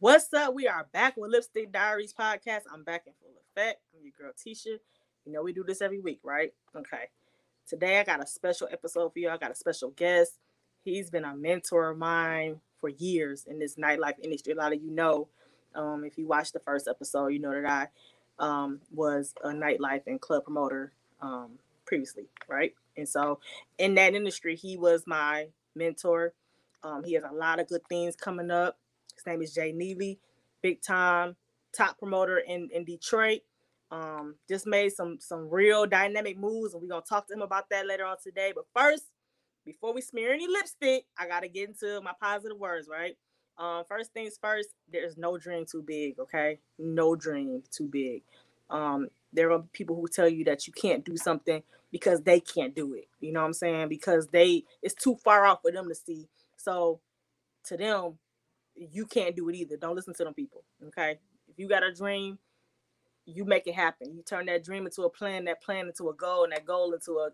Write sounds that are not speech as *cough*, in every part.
What's up? We are back with Lipstick Diaries podcast. I'm back in full effect. I'm your girl Tisha. You know we do this every week, right? Okay. Today I got a special episode for you. I got a special guest. He's been a mentor of mine for years in this nightlife industry. A lot of you know, um, if you watched the first episode, you know that I um, was a nightlife and club promoter um, previously, right? And so in that industry, he was my mentor. Um, he has a lot of good things coming up. His name is Jay Neely, big time top promoter in, in Detroit. Um, just made some some real dynamic moves, and we're gonna talk to him about that later on today. But first, before we smear any lipstick, I gotta get into my positive words, right? Um, first things first, there's no dream too big, okay? No dream too big. Um, there are people who tell you that you can't do something because they can't do it. You know what I'm saying? Because they it's too far off for them to see. So to them, you can't do it either. Don't listen to them people. Okay. If you got a dream, you make it happen. You turn that dream into a plan, that plan into a goal, and that goal into a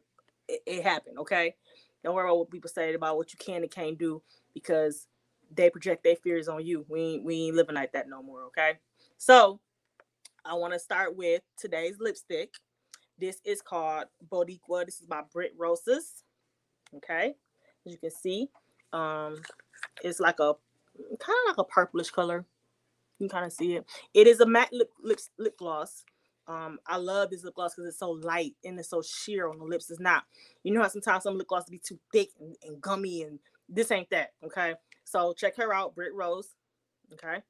it, it happened. Okay. Don't worry about what people say about what you can and can't do because they project their fears on you. We ain't, we ain't living like that no more. Okay. So I want to start with today's lipstick. This is called Bodiqua. This is by Britt Rosas. Okay, as you can see, um, it's like a kind of like a purplish color. You can kind of see it. It is a matte lip lip, lip gloss. Um, I love this lip gloss because it's so light and it's so sheer on the lips. It's not, you know how sometimes some lip gloss be too thick and, and gummy, and this ain't that. Okay, so check her out, Britt Rose. Okay,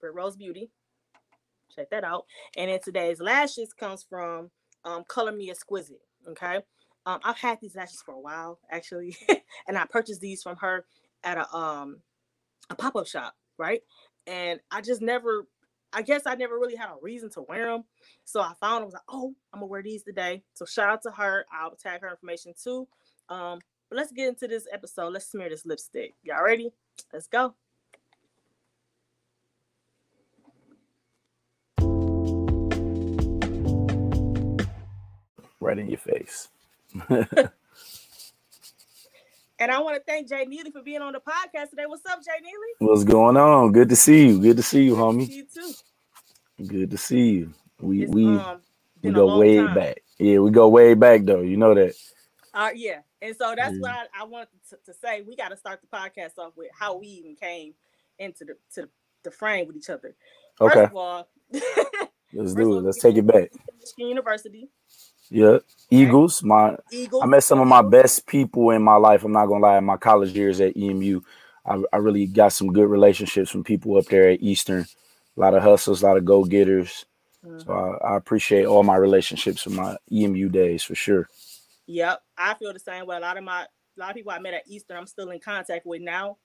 Britt Rose Beauty. Check that out. And in today's lashes comes from um, Color Me Exquisite. Okay. Um, I've had these lashes for a while actually, *laughs* and I purchased these from her at a um a pop up shop, right? And I just never, I guess I never really had a reason to wear them, so I found them. Was like, oh, I'm gonna wear these today. So shout out to her. I'll tag her information too. Um, but let's get into this episode. Let's smear this lipstick. Y'all ready? Let's go. right in your face. *laughs* and I want to thank Jay Neely for being on the podcast today. What's up, Jay Neely? What's going on? Good to see you. Good to see you, homie. You too. Good to see you. We it's, we um, we go way time. back. Yeah, we go way back though. You know that. Uh yeah. And so that's yeah. what I, I wanted to, to, say. We got to start the podcast off with how we even came into the to the frame with each other. First okay. of all, *laughs* let's do it. Let's take it back. Michigan University. Yeah, Eagles. My Eagles. I met some of my best people in my life. I'm not gonna lie. In my college years at EMU, I, I really got some good relationships from people up there at Eastern. A lot of hustles, a lot of go getters. Mm-hmm. So I, I, appreciate all my relationships from my EMU days for sure. Yep, I feel the same way. A lot of my a lot of people I met at Eastern, I'm still in contact with now.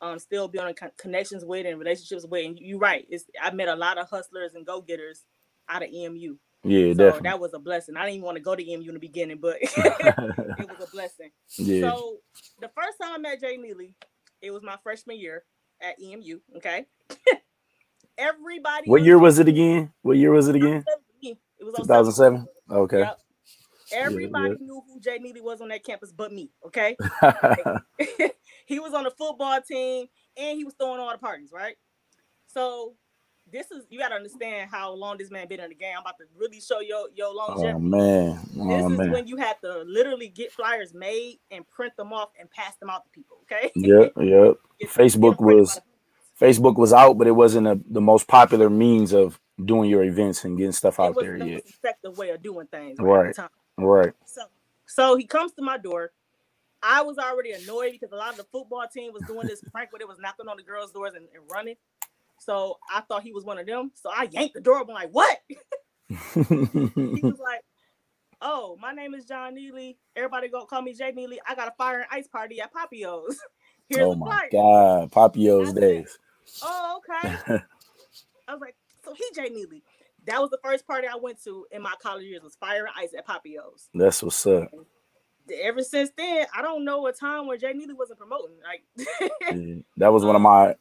Um, still building con- connections with and relationships with. And you're right. It's I met a lot of hustlers and go getters out of EMU. Yeah, so definitely. that was a blessing. I didn't even want to go to EMU in the beginning, but *laughs* *laughs* it was a blessing. Yeah. So the first time I met Jay Neely, it was my freshman year at EMU. Okay. *laughs* Everybody. What year was it again? What year was it again? It was 2007. Okay. Yep. Everybody yeah, yeah. knew who Jay Neely was on that campus, but me. Okay. he was on the football team, and he was throwing all the parties, right? So this is you got to understand how long this man been in the game. I'm about to really show your your oh, longevity. Oh man, oh, this is man. when you have to literally get flyers made and print them off and pass them out to people. Okay. *laughs* Yep, yep. Facebook was Facebook was out, but it wasn't a, the most popular means of doing your events and getting stuff out there yet. Effective way of doing things. Right. Right. So, so he comes to my door. I was already annoyed because a lot of the football team was doing this prank where they was knocking on the girls' doors and, and running. So I thought he was one of them. So I yanked the door open, like, what? *laughs* he was like, oh, my name is John Neely. Everybody go call me Jay Neely. I got a fire and ice party at Papio's. *laughs* Here's oh my god, Papio's days. Oh, okay. *laughs* I was like, so he Jay Neely. That was the first party I went to in my college years was fire and ice at Papio's. That's what's up. And ever since then, I don't know a time where Jay Neely wasn't promoting. Like yeah, that was one of um, my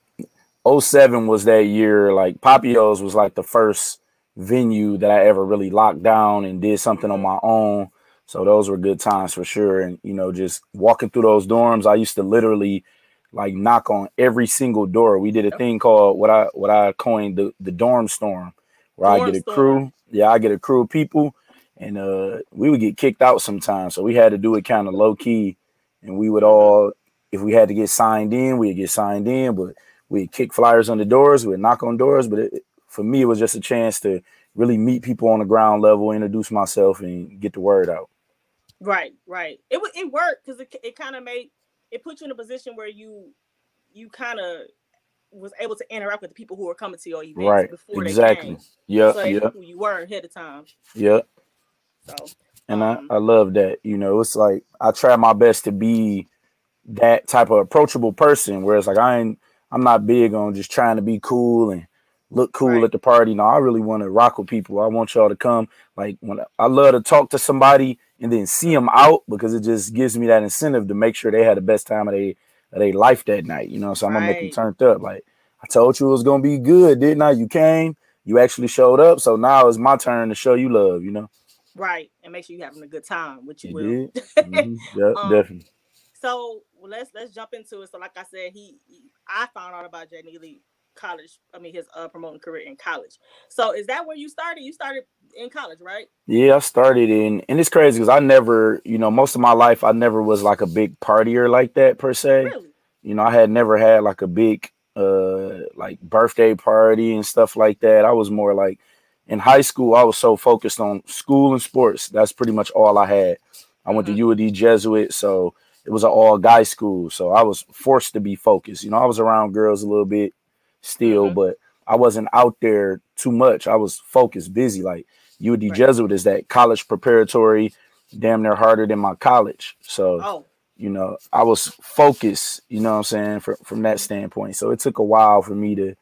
07 was that year. Like Papio's was like the first venue that I ever really locked down and did something on my own. So those were good times for sure. And you know, just walking through those dorms, I used to literally like knock on every single door. We did a thing called what I what I coined the, the dorm storm, where dorm I get a storm. crew. Yeah, I get a crew of people, and uh, we would get kicked out sometimes. So we had to do it kind of low key, and we would mm-hmm. all, if we had to get signed in, we'd get signed in, but we'd kick flyers on the doors, we'd knock on doors. But it, for me, it was just a chance to really meet people on the ground level, introduce myself, and get the word out. Right, right. It it worked because it it kind of made it put you in a position where you you kind of was able to interact with the people who were coming to your events right. before exactly. they came. Yeah, so yeah. Who you were ahead of time. Yeah. So. And um, I, I love that. You know, it's like I try my best to be that type of approachable person. Whereas like I ain't I'm not big on just trying to be cool and look cool right. at the party. No, I really want to rock with people. I want y'all to come. Like when I love to talk to somebody and then see them out because it just gives me that incentive to make sure they had the best time of their of their life that night. You know, so I'm gonna make them turned up. Like I told you it was gonna be good, didn't I? You came, you actually showed up. So now it's my turn to show you love. You know. Right, and make sure you're having a good time, which you, will. *laughs* mm-hmm. Yeah, um, definitely. So well, let's let's jump into it. So, like I said, he, he I found out about Jay Neely college. I mean, his uh, promoting career in college. So, is that where you started? You started in college, right? Yeah, I started in, and it's crazy because I never, you know, most of my life I never was like a big partier like that per se. Really? You know, I had never had like a big uh like birthday party and stuff like that. I was more like in high school, I was so focused on school and sports. That's pretty much all I had. I went mm-hmm. to D Jesuit, so it was an all guy school. So I was forced to be focused. You know, I was around girls a little bit still, mm-hmm. but I wasn't out there too much. I was focused, busy. Like U of D right. Jesuit is that college preparatory, damn near harder than my college. So, oh. you know, I was focused, you know what I'm saying, from, from that standpoint. So it took a while for me to,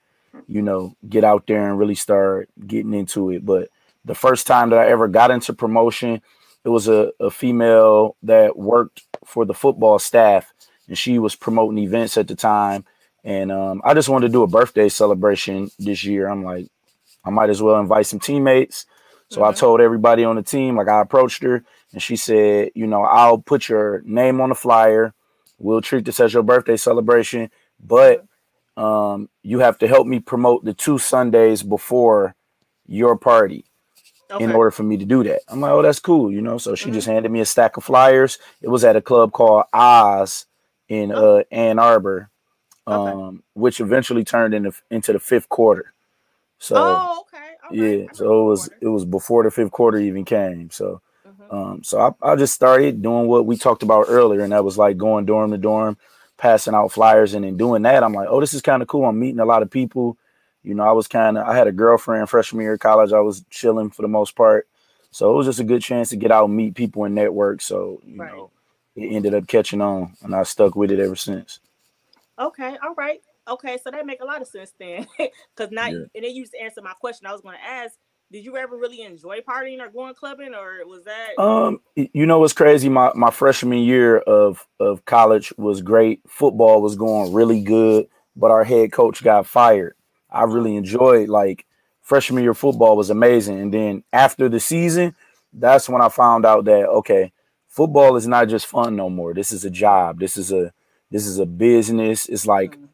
you know, get out there and really start getting into it. But the first time that I ever got into promotion, it was a, a female that worked for the football staff and she was promoting events at the time. And um, I just wanted to do a birthday celebration this year. I'm like, I might as well invite some teammates. So mm-hmm. I told everybody on the team, like I approached her and she said, you know, I'll put your name on the flyer. We'll treat this as your birthday celebration, but um, you have to help me promote the two Sundays before your party okay. in order for me to do that. I'm like, oh, that's cool, you know. So she mm-hmm. just handed me a stack of flyers. It was at a club called Oz in oh. uh, Ann Arbor, um, okay. which eventually turned into into the fifth quarter. So oh, okay. Yeah, so it was it was before the fifth quarter even came. So mm-hmm. um, so I, I just started doing what we talked about earlier, and that was like going dorm to dorm, passing out flyers, and then doing that. I'm like, oh, this is kind of cool. I'm meeting a lot of people. You know, I was kind of I had a girlfriend freshman year of college. I was chilling for the most part, so it was just a good chance to get out and meet people and network. So you right. know, it ended up catching on, and I stuck with it ever since. Okay, all right. Okay, so that make a lot of sense then, *laughs* because now yeah. and then you just answered my question. I was going to ask, did you ever really enjoy partying or going clubbing, or was that? Um, you know what's crazy? My my freshman year of of college was great. Football was going really good, but our head coach got fired. I really enjoyed like freshman year football was amazing, and then after the season, that's when I found out that okay, football is not just fun no more. This is a job. This is a this is a business. It's like mm-hmm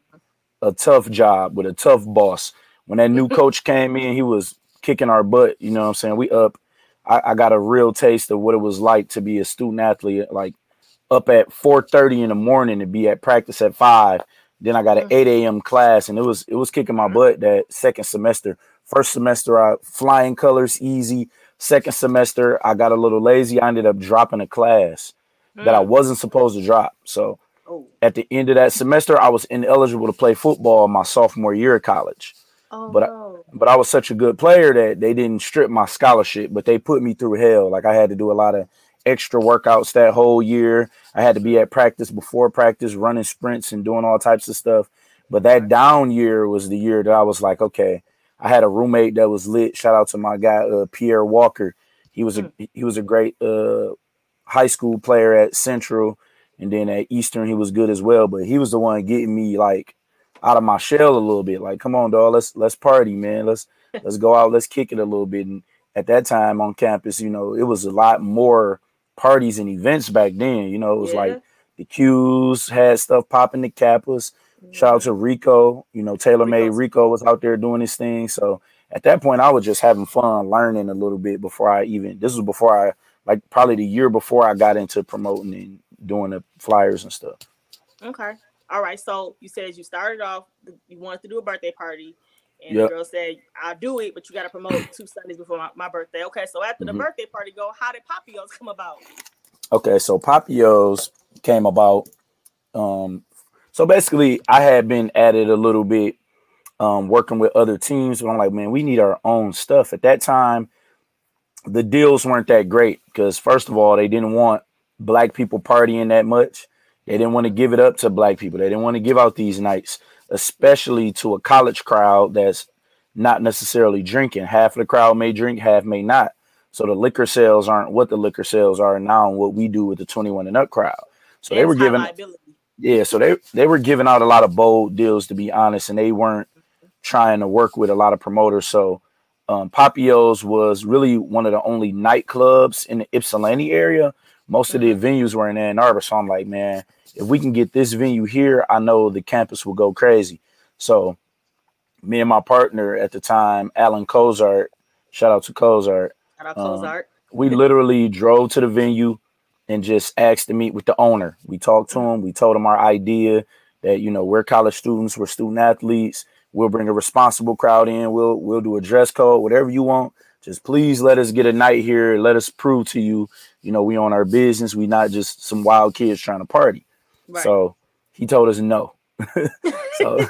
a tough job with a tough boss. When that new *laughs* coach came in, he was kicking our butt. You know what I'm saying? We up. I, I got a real taste of what it was like to be a student athlete, like up at 4:30 in the morning to be at practice at five. Then I got an mm. 8 a.m. class, and it was it was kicking my mm-hmm. butt that second semester. First semester, I flying colors easy. Second semester, I got a little lazy. I ended up dropping a class that I mm. wasn't supposed to drop. So Oh. At the end of that semester, I was ineligible to play football my sophomore year of college. Oh, but I, but I was such a good player that they didn't strip my scholarship, but they put me through hell. Like I had to do a lot of extra workouts that whole year. I had to be at practice before practice, running sprints and doing all types of stuff. But that down year was the year that I was like, okay. I had a roommate that was lit. Shout out to my guy uh, Pierre Walker. He was a hmm. he was a great uh, high school player at Central and then at Eastern, he was good as well. But he was the one getting me like out of my shell a little bit. Like, come on, dog, let's let's party, man. Let's let's go out, let's kick it a little bit. And at that time on campus, you know, it was a lot more parties and events back then. You know, it was yeah. like the Qs had stuff popping the Kappas. Mm-hmm. Shout out to Rico. You know, Taylor Made Rico was out there doing his thing. So at that point, I was just having fun learning a little bit before I even. This was before I like probably the year before I got into promoting and doing the flyers and stuff. Okay. All right. So you said you started off, you wanted to do a birthday party, and yep. the girl said, "I'll do it, but you got to promote two Sundays before my, my, birthday." Okay. So after the mm-hmm. birthday party go, how did Papios come about? Okay, so Papios came about. Um, so basically, I had been at it a little bit, um, working with other teams. But I'm like, man, we need our own stuff. At that time, the deals weren't that great because first of all, they didn't want black people partying that much. They didn't want to give it up to black people. They didn't want to give out these nights, especially to a college crowd that's not necessarily drinking. Half of the crowd may drink, half may not. So the liquor sales aren't what the liquor sales are now and what we do with the 21 and up crowd. So they were giving Yeah, so they they were giving out a lot of bold deals to be honest, and they weren't trying to work with a lot of promoters. So um, Papios was really one of the only nightclubs in the Ypsilanti area. Most of the mm-hmm. venues were in Ann Arbor. So I'm like, man, if we can get this venue here, I know the campus will go crazy. So me and my partner at the time, Alan Cozart, shout out to Cozart. Shout out um, Cozart. we literally drove to the venue and just asked to meet with the owner. We talked to him. We told him our idea that you know we're college students, we're student athletes. We'll bring a responsible crowd in. We'll we'll do a dress code, whatever you want. Just please let us get a night here. Let us prove to you, you know, we own our business. We not just some wild kids trying to party. So he told us no. *laughs* so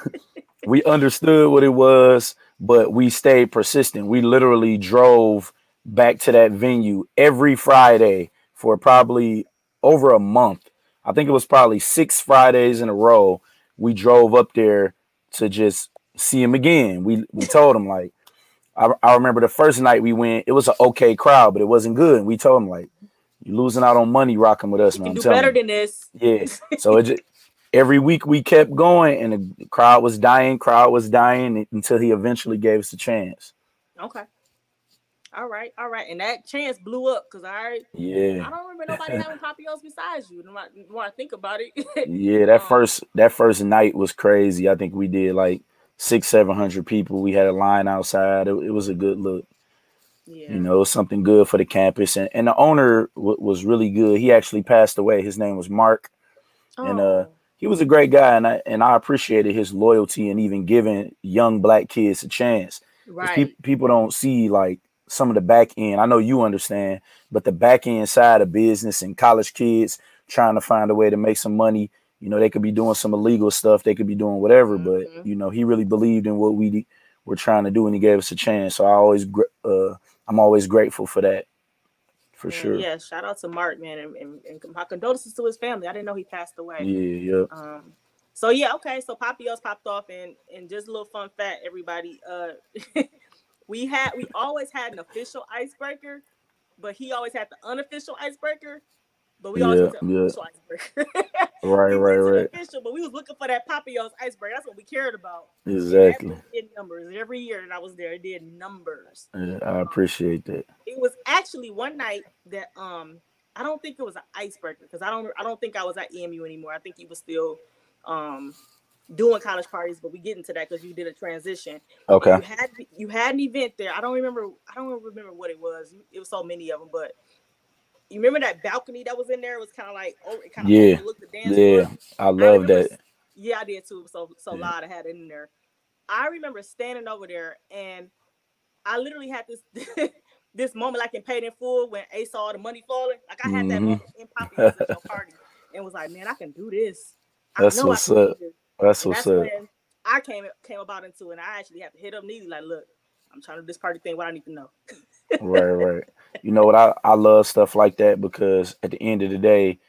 we understood what it was, but we stayed persistent. We literally drove back to that venue every Friday for probably over a month. I think it was probably six Fridays in a row. We drove up there to just see him again. We we told him like I, I remember the first night we went, it was an okay crowd, but it wasn't good. And we told him like you're losing out on money rocking with us, you man. do better you. than this. Yeah. *laughs* So it just every week we kept going and the crowd was dying, crowd was dying until he eventually gave us a chance. Okay. All right, all right, and that chance blew up because I yeah I don't remember nobody having *laughs* Papios besides you. When I think about it, yeah, that *laughs* um, first that first night was crazy. I think we did like six, seven hundred people. We had a line outside. It, it was a good look. Yeah. You know, something good for the campus, and and the owner w- was really good. He actually passed away. His name was Mark, oh. and uh, oh. he was a great guy, and I and I appreciated his loyalty and even giving young black kids a chance. Right. Pe- people don't see like some of the back end. I know you understand, but the back end side of business and college kids trying to find a way to make some money you know, they could be doing some illegal stuff, they could be doing whatever, mm-hmm. but you know, he really believed in what we were trying to do, and he gave us a chance. So I always, uh, I'm always grateful for that, for sure. Yeah, shout out to Mark, man, and, and, and, my condolences to his family. I didn't know he passed away. Yeah, yeah. Um, so yeah, okay. So Papios popped off, and and just a little fun fact, everybody. Uh, *laughs* we had we always had an official icebreaker, but he always had the unofficial icebreaker. But we always yeah, yeah. icebreaker. *laughs* right, right, right. Official, but we was looking for that Papios icebreaker. That's what we cared about. Exactly. Did numbers every year that I was there. It did numbers. Yeah, I appreciate that. It was actually one night that um I don't think it was an icebreaker because I don't I don't think I was at EMU anymore. I think he was still um doing college parties, but we get into that because you did a transition. Okay. You had you had an event there. I don't remember. I don't remember what it was. It was so many of them, but you remember that balcony that was in there? It was kind of like oh, it kind of yeah, the dance yeah. Floor. I love I that. Yeah, I did too. So so yeah. loud I had it in there. I remember standing over there and I literally had this *laughs* this moment like in paid in full when A saw the money falling. Like I had mm-hmm. that moment in Poppy party *laughs* and was like, man, I can do this. I That's what's up. That's what's up. I came came about into it and I actually had to hit up Neely like, look, I'm trying to do this party thing. What I need to know. *laughs* right, right. You know what? I, I love stuff like that because at the end of the day,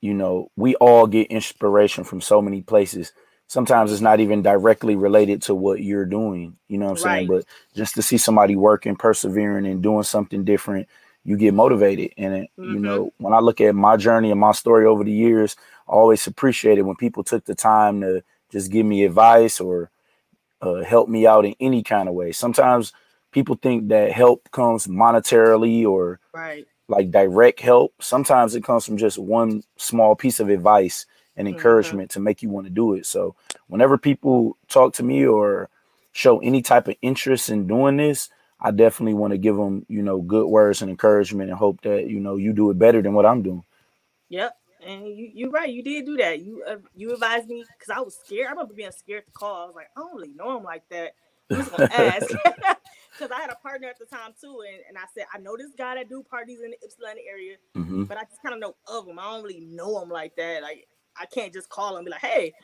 you know, we all get inspiration from so many places. Sometimes it's not even directly related to what you're doing, you know what I'm right. saying? But just to see somebody working, persevering, and doing something different, you get motivated. And, it, mm-hmm. you know, when I look at my journey and my story over the years, I always appreciate it when people took the time to just give me advice or uh, help me out in any kind of way. Sometimes people think that help comes monetarily or right like direct help. Sometimes it comes from just one small piece of advice and mm-hmm. encouragement mm-hmm. to make you want to do it. So whenever people talk to me or show any type of interest in doing this, I definitely want to give them, you know, good words and encouragement and hope that, you know, you do it better than what I'm doing. Yep. And you, you're right. You did do that. You uh, you advised me because I was scared. I remember being scared to call. I was like, I don't really know him like that. Who's gonna ask? *laughs* *laughs* Because I had a partner at the time too, and, and I said, I know this guy that do parties in the Ypsilanti area, mm-hmm. but I just kind of know of him. I don't really know him like that. Like I can't just call him and be like, hey.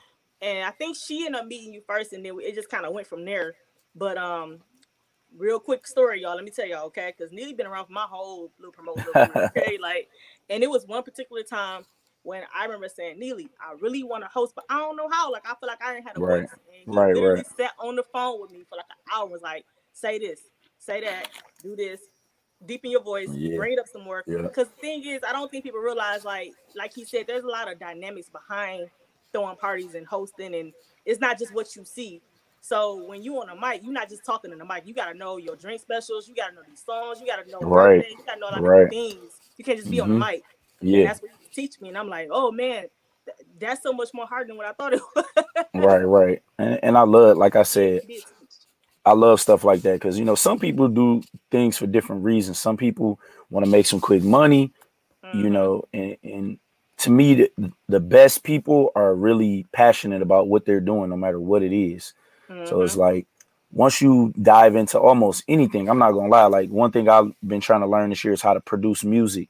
And I think she ended up meeting you first, and then it just kind of went from there. But um, real quick story, y'all. Let me tell y'all, okay? Because Neely been around for my whole little promotion, *laughs* okay? like, and it was one particular time when I remember saying, Neely, I really want to host, but I don't know how. Like, I feel like I didn't have a right. voice. And he right, literally right. sat on the phone with me for like an hour. Was like, say this, say that, do this, deepen your voice, yeah. bring it up some more. Because yeah. the thing is, I don't think people realize, like, like he said, there's a lot of dynamics behind throwing parties and hosting, and it's not just what you see. So when you on a mic, you're not just talking in the mic. You gotta know your drink specials. You gotta know these songs. You gotta know right. You gotta know a lot right. of things. You can't just be mm-hmm. on the mm-hmm. mic. Yeah, and that's what you teach me, and I'm like, oh man, that's so much more hard than what I thought it *laughs* was. right, right, and, and I love, like I said, I love stuff like that because you know some people do things for different reasons. Some people want to make some quick money, mm-hmm. you know, and, and to me, the, the best people are really passionate about what they're doing, no matter what it is. Mm-hmm. So it's mm-hmm. like once you dive into almost anything, I'm not gonna lie. Like one thing I've been trying to learn this year is how to produce music.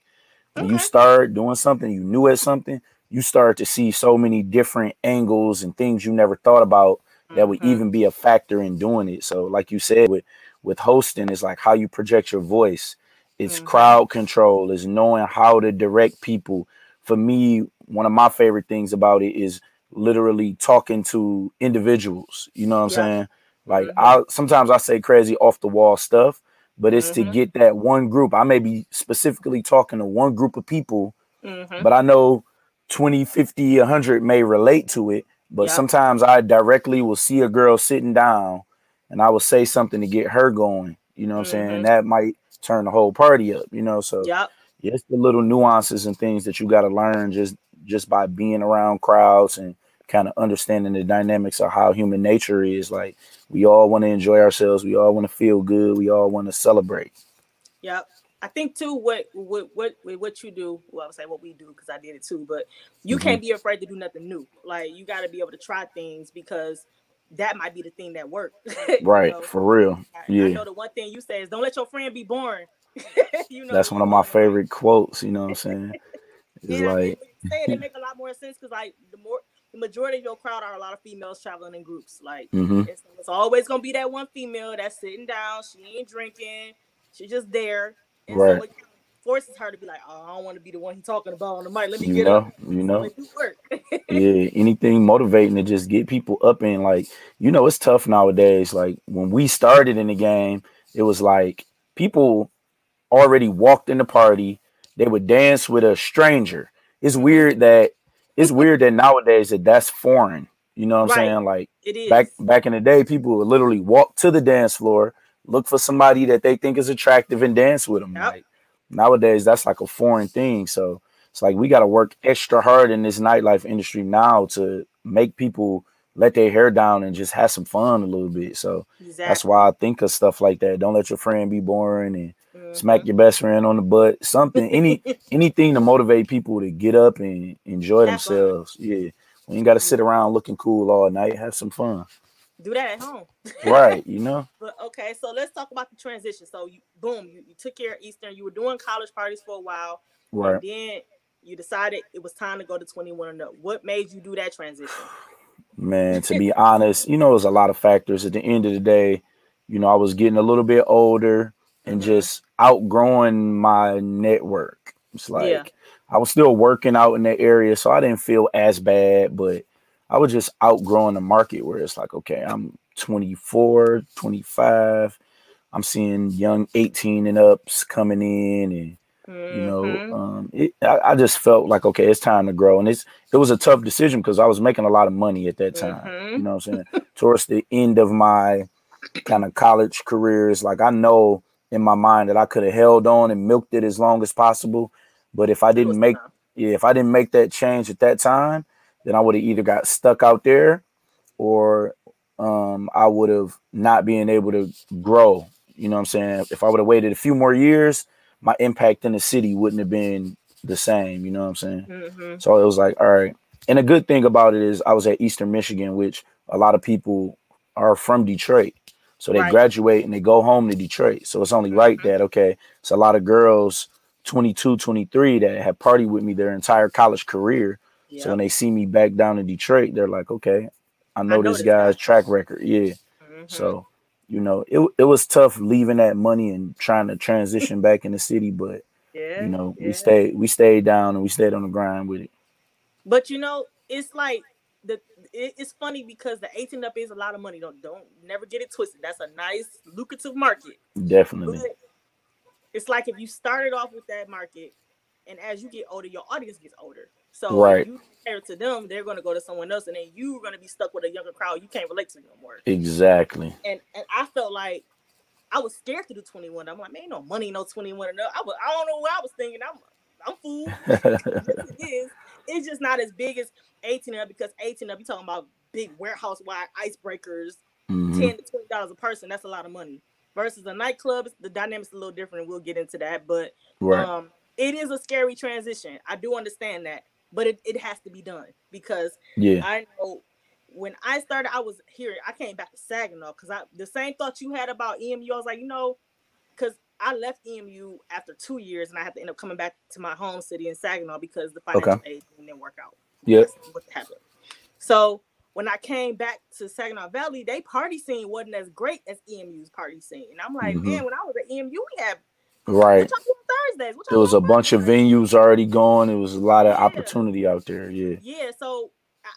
When okay. you start doing something, you knew at something, you start to see so many different angles and things you never thought about that mm-hmm. would even be a factor in doing it. So, like you said, with with hosting, it's like how you project your voice. It's mm-hmm. crowd control. It's knowing how to direct people. For me, one of my favorite things about it is literally talking to individuals. You know what I'm yeah. saying? Like mm-hmm. I sometimes I say crazy off the wall stuff, but it's mm-hmm. to get that one group. I may be specifically talking to one group of people, mm-hmm. but I know 20, 50, 100 may relate to it. But sometimes I directly will see a girl sitting down and I will say something to get her going. You know what I'm saying? Mm-hmm. That might turn the whole party up, you know. So yep. yeah, it's the little nuances and things that you gotta learn just just by being around crowds and kind of understanding the dynamics of how human nature is. Like we all want to enjoy ourselves, we all want to feel good, we all want to celebrate. Yep. I think too what what what what you do. Well, I would say what we do because I did it too. But you mm-hmm. can't be afraid to do nothing new. Like you got to be able to try things because that might be the thing that works. *laughs* right, know? for real. I, yeah. I know the one thing you say is don't let your friend be born. *laughs* you know, that's one of my favorite quotes. You know what I'm saying? *laughs* It's yeah, like say it, it make a lot more sense because like the more the majority of your crowd are a lot of females traveling in groups. Like mm-hmm. it's, it's, always gonna be that one female that's sitting down, she ain't drinking, she's just there. And right. so forces her to be like, Oh, I don't want to be the one he's talking about on the mic. Let me you get know, up. You know, yeah, *laughs* anything motivating to just get people up and like, you know, it's tough nowadays. Like when we started in the game, it was like people already walked in the party, they would dance with a stranger. It's weird that it's *laughs* weird that nowadays that that's foreign. You know what I'm right. saying? Like it is. back back in the day, people would literally walk to the dance floor, look for somebody that they think is attractive, and dance with them. Yep. Like nowadays, that's like a foreign thing. So it's like we got to work extra hard in this nightlife industry now to make people let their hair down and just have some fun a little bit. So exactly. that's why I think of stuff like that. Don't let your friend be boring and mm-hmm. smack your best friend on the butt. Something, any *laughs* anything to motivate people to get up and enjoy have themselves. Fun. Yeah. We ain't got to sit around looking cool all night. Have some fun. Do that at home. right, you *laughs* know. But okay, so let's talk about the transition. So you boom, you, you took care of Eastern, you were doing college parties for a while. Right. then you decided it was time to go to 21 and up. What made you do that transition? Man, to be honest, you know, there's a lot of factors. At the end of the day, you know, I was getting a little bit older and mm-hmm. just outgrowing my network. It's like yeah. I was still working out in that area, so I didn't feel as bad, but I was just outgrowing the market where it's like, okay, I'm 24, 25. I'm seeing young 18 and ups coming in and. You know, mm-hmm. um, it, I, I, just felt like okay, it's time to grow, and it's it was a tough decision because I was making a lot of money at that time. Mm-hmm. You know, what I'm saying towards the end of my kind of college careers, like I know in my mind that I could have held on and milked it as long as possible. But if I didn't make yeah, if I didn't make that change at that time, then I would have either got stuck out there or um, I would have not been able to grow. You know what I'm saying? If I would have waited a few more years, my impact in the city wouldn't have been the same. You know what I'm saying? Mm-hmm. So it was like, all right. And a good thing about it is I was at Eastern Michigan, which a lot of people are from Detroit. So they right. graduate and they go home to Detroit. So it's only right mm-hmm. that, okay, it's a lot of girls 22, 23 that have partied with me their entire college career. Yep. So when they see me back down in Detroit, they're like, okay, I know, I know this, guy's guy. track record. Yeah. Mm-hmm. So, you know, it, it was tough leaving that money and trying to transition back in the city, but yeah, you know, yeah. we stayed we stayed down and we stayed on the grind with it. But you know, it's like the it, it's funny because the 18 up is a lot of money. Don't don't never get it twisted. That's a nice lucrative market. Definitely. But it's like if you started off with that market, and as you get older, your audience gets older. So right. you compare it to them, they're going to go to someone else, and then you're going to be stuck with a younger crowd you can't relate to no more. Exactly. And and I felt like I was scared to do 21. I'm like, man, no money, no 21 enough. I was, I don't know what I was thinking. I'm I'm fool. *laughs* it *laughs* is. It's just not as big as 18 up because 18 up, you talking about big warehouse wide icebreakers, mm-hmm. 10 to 20 dollars a person. That's a lot of money. Versus a nightclub, the dynamics a little different. We'll get into that, but right. um, it is a scary transition. I do understand that, but it, it has to be done because yeah, I know when I started, I was here. I came back to Saginaw because I the same thought you had about EMU. I was like, you know, because I left EMU after two years, and I had to end up coming back to my home city in Saginaw because the financial okay. aid didn't work out. Yeah, what happened. So when I came back to Saginaw Valley, they party scene wasn't as great as EMU's party scene, and I'm like, mm-hmm. man, when I was at EMU, we had right. Thursdays. There was a bunch of venues already going. It was a lot of yeah. opportunity out there. Yeah. Yeah. So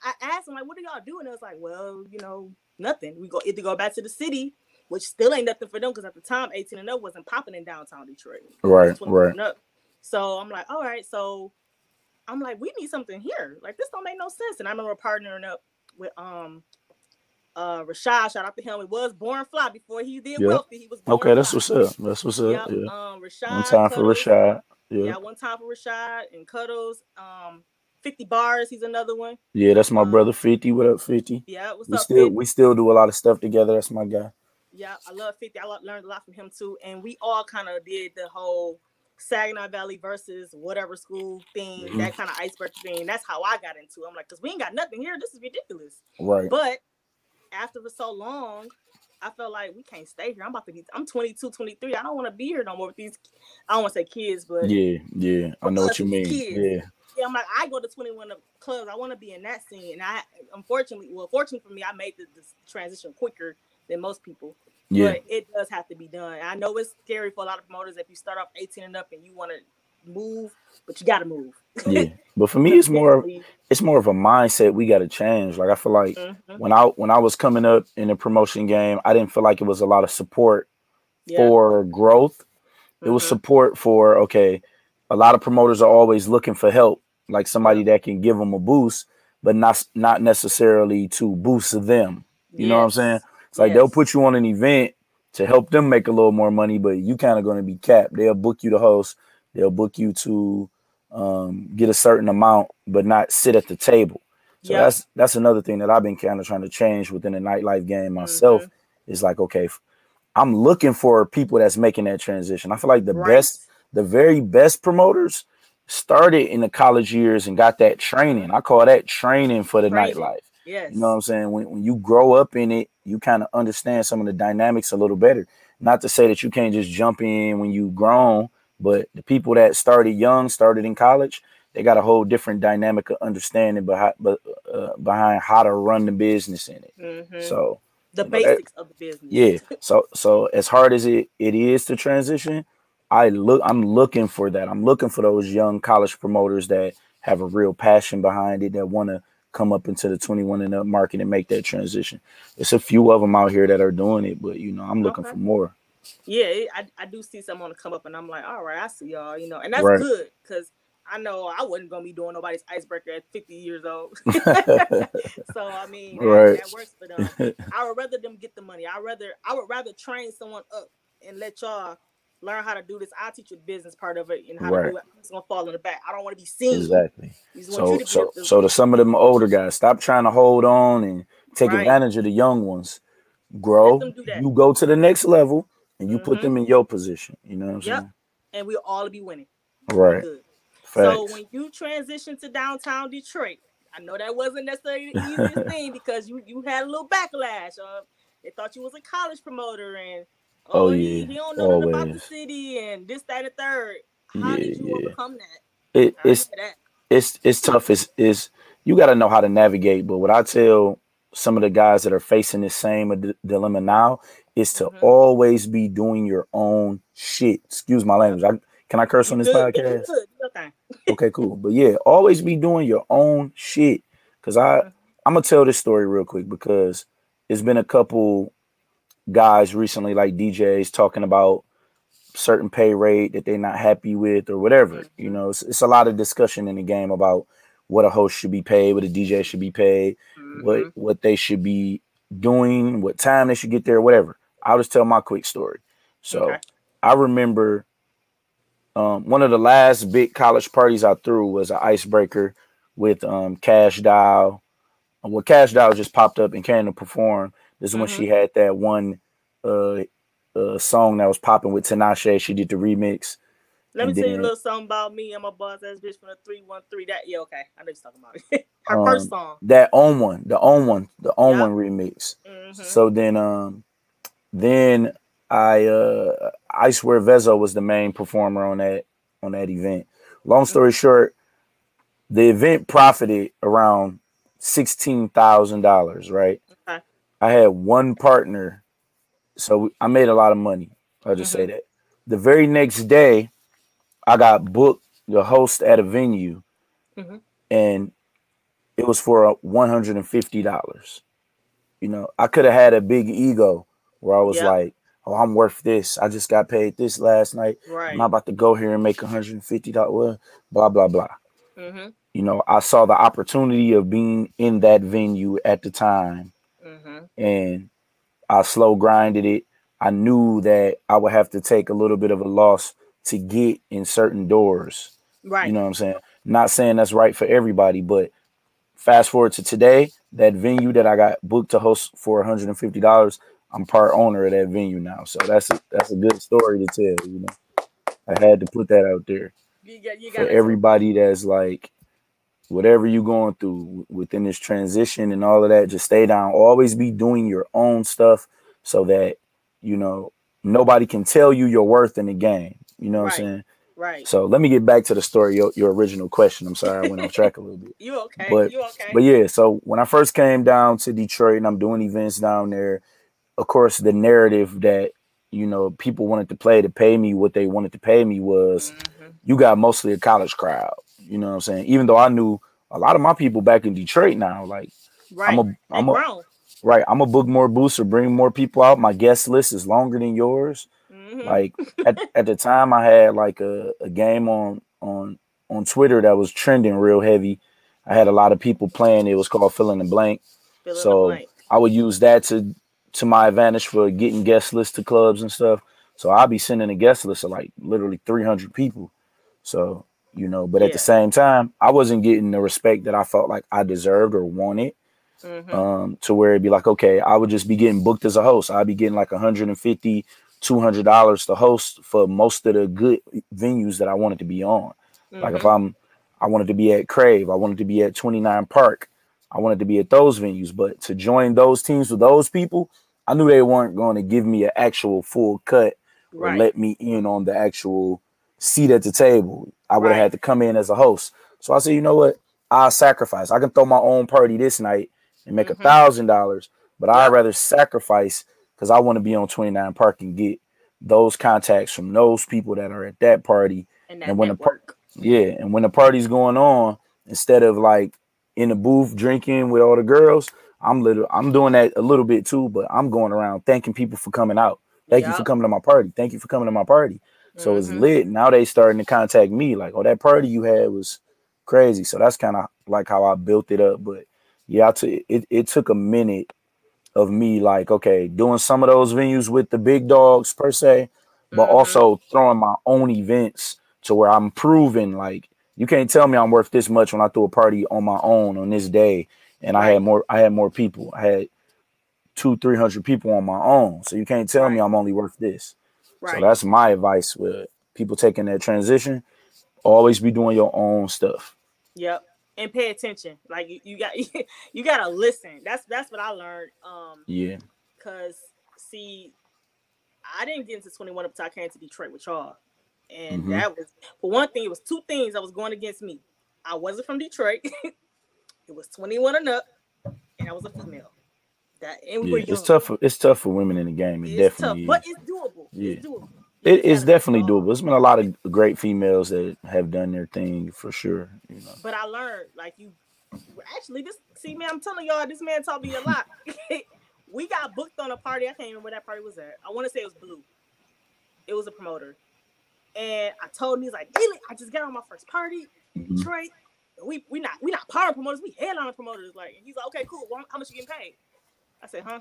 I, I asked them like, "What do y'all do?" And it was like, "Well, you know, nothing. We go either go back to the city, which still ain't nothing for them because at the time, 18 and up wasn't popping in downtown Detroit. Right. Right. So I'm like, all right. So I'm like, we need something here. Like this don't make no sense. And I remember partnering up with um uh Rashad, shout out to him. It was born fly before he did yep. wealthy. He was okay. That's what's up. That's what's up. Yep. Yeah. Um, Rashad. One time for Rashad. Yeah. yeah. One time for Rashad and Cuddles. Um, 50 bars. He's another one. Yeah, that's my um, brother 50. What up, 50? Yeah, what's we up? Still, 50? we still do a lot of stuff together. That's my guy. Yeah, I love 50. I learned a lot from him too. And we all kind of did the whole Saginaw Valley versus whatever school thing, mm-hmm. that kind of iceberg thing. That's how I got into it. I'm like, because we ain't got nothing here. This is ridiculous. Right. But after for so long, I felt like we can't stay here. I'm about to be, I'm 22, 23. I don't want to be here no more with these, I don't want to say kids, but. Yeah, yeah. I know what you mean. Kids. Yeah. Yeah, I'm like, I go to 21 clubs. I want to be in that scene. And I, unfortunately, well, fortunately for me, I made the, the transition quicker than most people. Yeah. But it does have to be done. I know it's scary for a lot of promoters if you start off 18 and up and you want to move, but you got to move. yeah, *laughs* but for me, it's more it's more of a mindset we got to change. Like I feel like mm-hmm. when I when I was coming up in the promotion game, I didn't feel like it was a lot of support yeah. for growth. Mm-hmm. It was mm-hmm. support for okay. A lot of promoters are always looking for help, like somebody that can give them a boost, but not not necessarily to boost them. You yes. know what I'm saying? It's like yes. they'll put you on an event to help them make a little more money, but you kind of going to be capped. They'll book you to host. They'll book you to um, get a certain amount, but not sit at the table. So yep. that's that's another thing that I've been kind of trying to change within the nightlife game myself. Mm-hmm. Is like, okay, I'm looking for people that's making that transition. I feel like the right. best, the very best promoters started in the college years and got that training. I call that training for the training. nightlife. Yes. You know what I'm saying? When, when you grow up in it, you kind of understand some of the dynamics a little better. Not to say that you can't just jump in when you grown, but the people that started young, started in college, they got a whole different dynamic of understanding behind uh, behind how to run the business in it. Mm-hmm. So the basics that, of the business. Yeah. So so as hard as it, it is to transition, I look I'm looking for that. I'm looking for those young college promoters that have a real passion behind it that want to come up into the 21 and up market and make that transition. It's a few of them out here that are doing it, but you know, I'm looking okay. for more yeah, it, I, I do see someone come up and I'm like, all right, I see y'all, you know, and that's right. good because I know I wasn't gonna be doing nobody's icebreaker at 50 years old. *laughs* *laughs* so I mean, right. that, works for them. I would rather them get the money. I rather I would rather train someone up and let y'all learn how to do this. I'll teach you the business part of it and how right. to do it. It's gonna fall in the back. I don't want to be seen. Exactly. So so so to some of them older guys, stop trying to hold on and take right. advantage of the young ones. Grow. You go to the next level and you mm-hmm. put them in your position. You know what I'm yep. saying? And we'll all be winning. Right. So when you transition to downtown Detroit, I know that wasn't necessarily the *laughs* easiest thing because you you had a little backlash. Uh, they thought you was a college promoter and oh, oh yeah, he, he don't know nothing about the city and this, that, and third. How yeah, did you yeah. overcome that? It, it's that. it's it's tough. It's is you got to know how to navigate. But what I tell some of the guys that are facing this same d- dilemma now is to mm-hmm. always be doing your own shit. Excuse my language. I, can I curse on this *laughs* podcast? Okay. okay, cool. But yeah, always be doing your own shit. Cause I mm-hmm. I'm gonna tell this story real quick because it's been a couple guys recently, like DJs, talking about certain pay rate that they're not happy with or whatever. Mm-hmm. You know, it's, it's, a lot of discussion in the game about what a host should be paid, what a DJ should be paid, mm-hmm. what what they should be doing, what time they should get there, whatever. I'll just tell my quick story. So okay. I remember um, one of the last big college parties I threw was an icebreaker with um, Kash Doll. Well, Kash Doll just popped up and came to perform. This is mm-hmm. when she mm-hmm. had that one uh, uh, song that was popping with Tinashe. She did the remix. Let me tell you a little something about me. I'm a boss ass bitch from the 313. That yeah, okay. I know you're talking about it. *laughs* Her um, first song. That own one, the own one, the own one remix. Mm-hmm. So then um then I uh I swear Vezzo was the main performer on that on that event. Long story mm-hmm. short, the event profited around sixteen thousand dollars, right? Okay. I had one partner, so I made a lot of money. I'll just mm-hmm. say that. The very next day, I got booked the host at a venue, mm-hmm. and it was for one hundred and fifty dollars. You know, I could have had a big ego where I was yep. like, oh, I'm worth this. I just got paid this last night. Right. I'm not about to go here and make $150. Blah, blah, blah. Mm-hmm. You know, I saw the opportunity of being in that venue at the time mm-hmm. and I slow grinded it. I knew that I would have to take a little bit of a loss to get in certain doors. Right. You know what I'm saying? Not saying that's right for everybody, but fast forward to today, that venue that I got booked to host for $150, I'm part owner of that venue now. So that's a, that's a good story to tell. You know, I had to put that out there you got, you got for everybody that's like, whatever you're going through within this transition and all of that, just stay down. Always be doing your own stuff so that you know nobody can tell you your worth in the game. You know what right. I'm saying? Right. So let me get back to the story, your, your original question. I'm sorry I went off track a little bit. *laughs* you okay? But, you okay? But yeah, so when I first came down to Detroit and I'm doing events down there, of course, the narrative that you know people wanted to play to pay me what they wanted to pay me was mm-hmm. you got mostly a college crowd. You know what I'm saying? Even though I knew a lot of my people back in Detroit now, like right. I'm a, I'm a right. I'm a book more booster, bring more people out. My guest list is longer than yours. Mm-hmm. Like at, at the time, I had like a, a game on on on Twitter that was trending real heavy. I had a lot of people playing. It was called Fill in the Blank. Fill so the blank. I would use that to to my advantage for getting guest lists to clubs and stuff. So I'll be sending a guest list of like literally 300 people. So, you know, but yeah. at the same time, I wasn't getting the respect that I felt like I deserved or wanted. Mm-hmm. Um, to where it'd be like, okay, I would just be getting booked as a host. I'd be getting like 150, 200 dollars to host for most of the good venues that I wanted to be on. Mm-hmm. Like if mm-hmm. I'm, I wanted to be at Crave, I wanted to be at 29 Park, I wanted to be at those venues. But to join those teams with those people, I knew they weren't going to give me an actual full cut right. or let me in on the actual seat at the table. I would have right. had to come in as a host. So I said, you know what? I'll sacrifice. I can throw my own party this night and make a mm-hmm. thousand dollars, but. I'd rather sacrifice because I want to be on 29 Park and get those contacts from those people that are at that party. And, that and when network. the yeah, and when the party's going on, instead of like in the booth drinking with all the girls, I'm little I'm doing that a little bit too, but I'm going around thanking people for coming out. Thank yep. you for coming to my party. Thank you for coming to my party. So mm-hmm. it's lit. Now they starting to contact me like, oh, that party you had was crazy. So that's kind of like how I built it up. But yeah, t- it, it took a minute of me like, okay, doing some of those venues with the big dogs per se, but mm-hmm. also throwing my own events to where I'm proving like you can't tell me I'm worth this much when I threw a party on my own on this day and right. I had more I had more people. I had two, three hundred people on my own. So you can't tell right. me I'm only worth this. Right. So that's my advice with people taking that transition. Always be doing your own stuff. Yep. And pay attention. Like you, you got *laughs* you gotta listen. That's that's what I learned. Um yeah. Cause see, I didn't get into 21 up until I came to Detroit with y'all. And mm-hmm. that was for one thing, it was two things that was going against me. I wasn't from Detroit. *laughs* it was 21 and up, and I was a female. That and we yeah, it's tough. For, it's tough for women in the game. It it's definitely, tough, but it's doable. Yeah. It's doable. It, it's definitely doable. There's been a lot of great females that have done their thing for sure. You know. But I learned, like you, actually, this. See, man, I'm telling y'all, this man taught me a lot. *laughs* we got booked on a party. I can't remember where that party was at. I want to say it was Blue. It was a promoter, and I told him he's like, really, I just got on my first party in mm-hmm. We we not we not power promoters. We headliner promoters. Like and he's like, okay, cool. Well, how much you getting paid? I said, huh?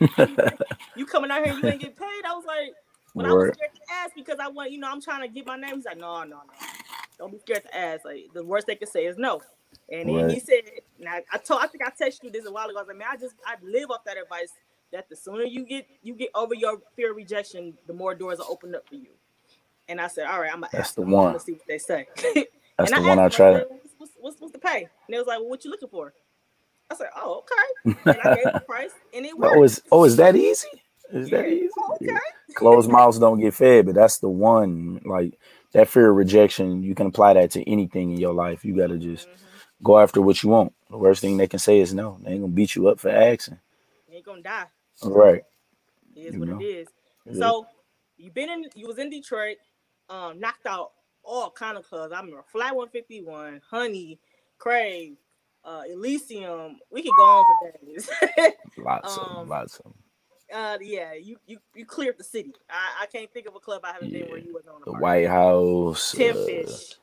*laughs* you coming out here, you ain't get paid? I was like, when Word. I was scared to ask because I want, you know, I'm trying to get my name. He's like, no, no, no, don't be scared to ask. Like the worst they can say is no. And then he said, now I told, I think I texted you this a while ago. I was like, man, I just, I live off that advice that the sooner you get, you get over your fear of rejection, the more doors are opened up for you. And I said, all right, I'm gonna That's ask the them. one. Let's see what they say. *laughs* That's the I one I tried. What's, what's, what's, the pay? And they was like, well, what you looking for? I said, "Oh, okay." And I gave the *laughs* price, and it worked. Oh, is oh, is that easy? Is that easy? Oh, okay. Yeah. Closed mouths don't get fed, but that's the one. Like that fear of rejection, you can apply that to anything in your life. You got to just mm-hmm. go after what you want. The worst thing they can say is no. They ain't gonna beat you up for asking. You ain't gonna die. Right. It is you what know. it is. Yeah. So you been in. You was in Detroit. Um, knocked out all kind of clubs. I remember Flat 151, Honey, Crave, uh, Elysium. We could go on for days. lots um, of lots of Uh, yeah, you you you cleared the city. I, I can't think of a club I haven't yeah. been where you wasn't on the the White House, Ten uh, Fish,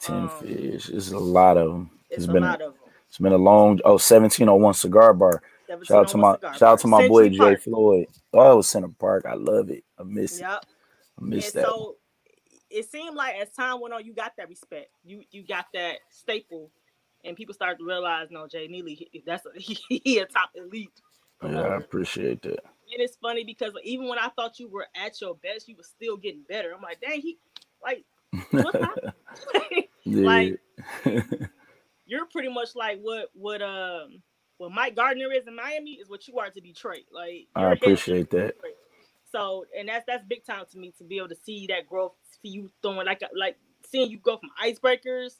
Ten um, Fish. It's a lot of them. It's, it's been a, of them. It's been a long oh 1701 cigar bar. Shout out to my shout out to my boy Jay Floyd. Oh, it was Center Park. I love it. I miss yep. it. I miss and that. So it seemed like as time went on, you got that respect. You you got that staple and people started to realize, no, Jay Neely, that's a, *laughs* he, he a top elite. Yeah, I appreciate that. And it's funny because even when I thought you were at your best, you were still getting better. I'm like, dang, he like, *laughs* *laughs* like you're pretty much like what what um what Mike Gardner is in Miami is what you are to Detroit. Like I appreciate that. So and that's that's big time to me to be able to see that growth, see you throwing like like seeing you go from icebreakers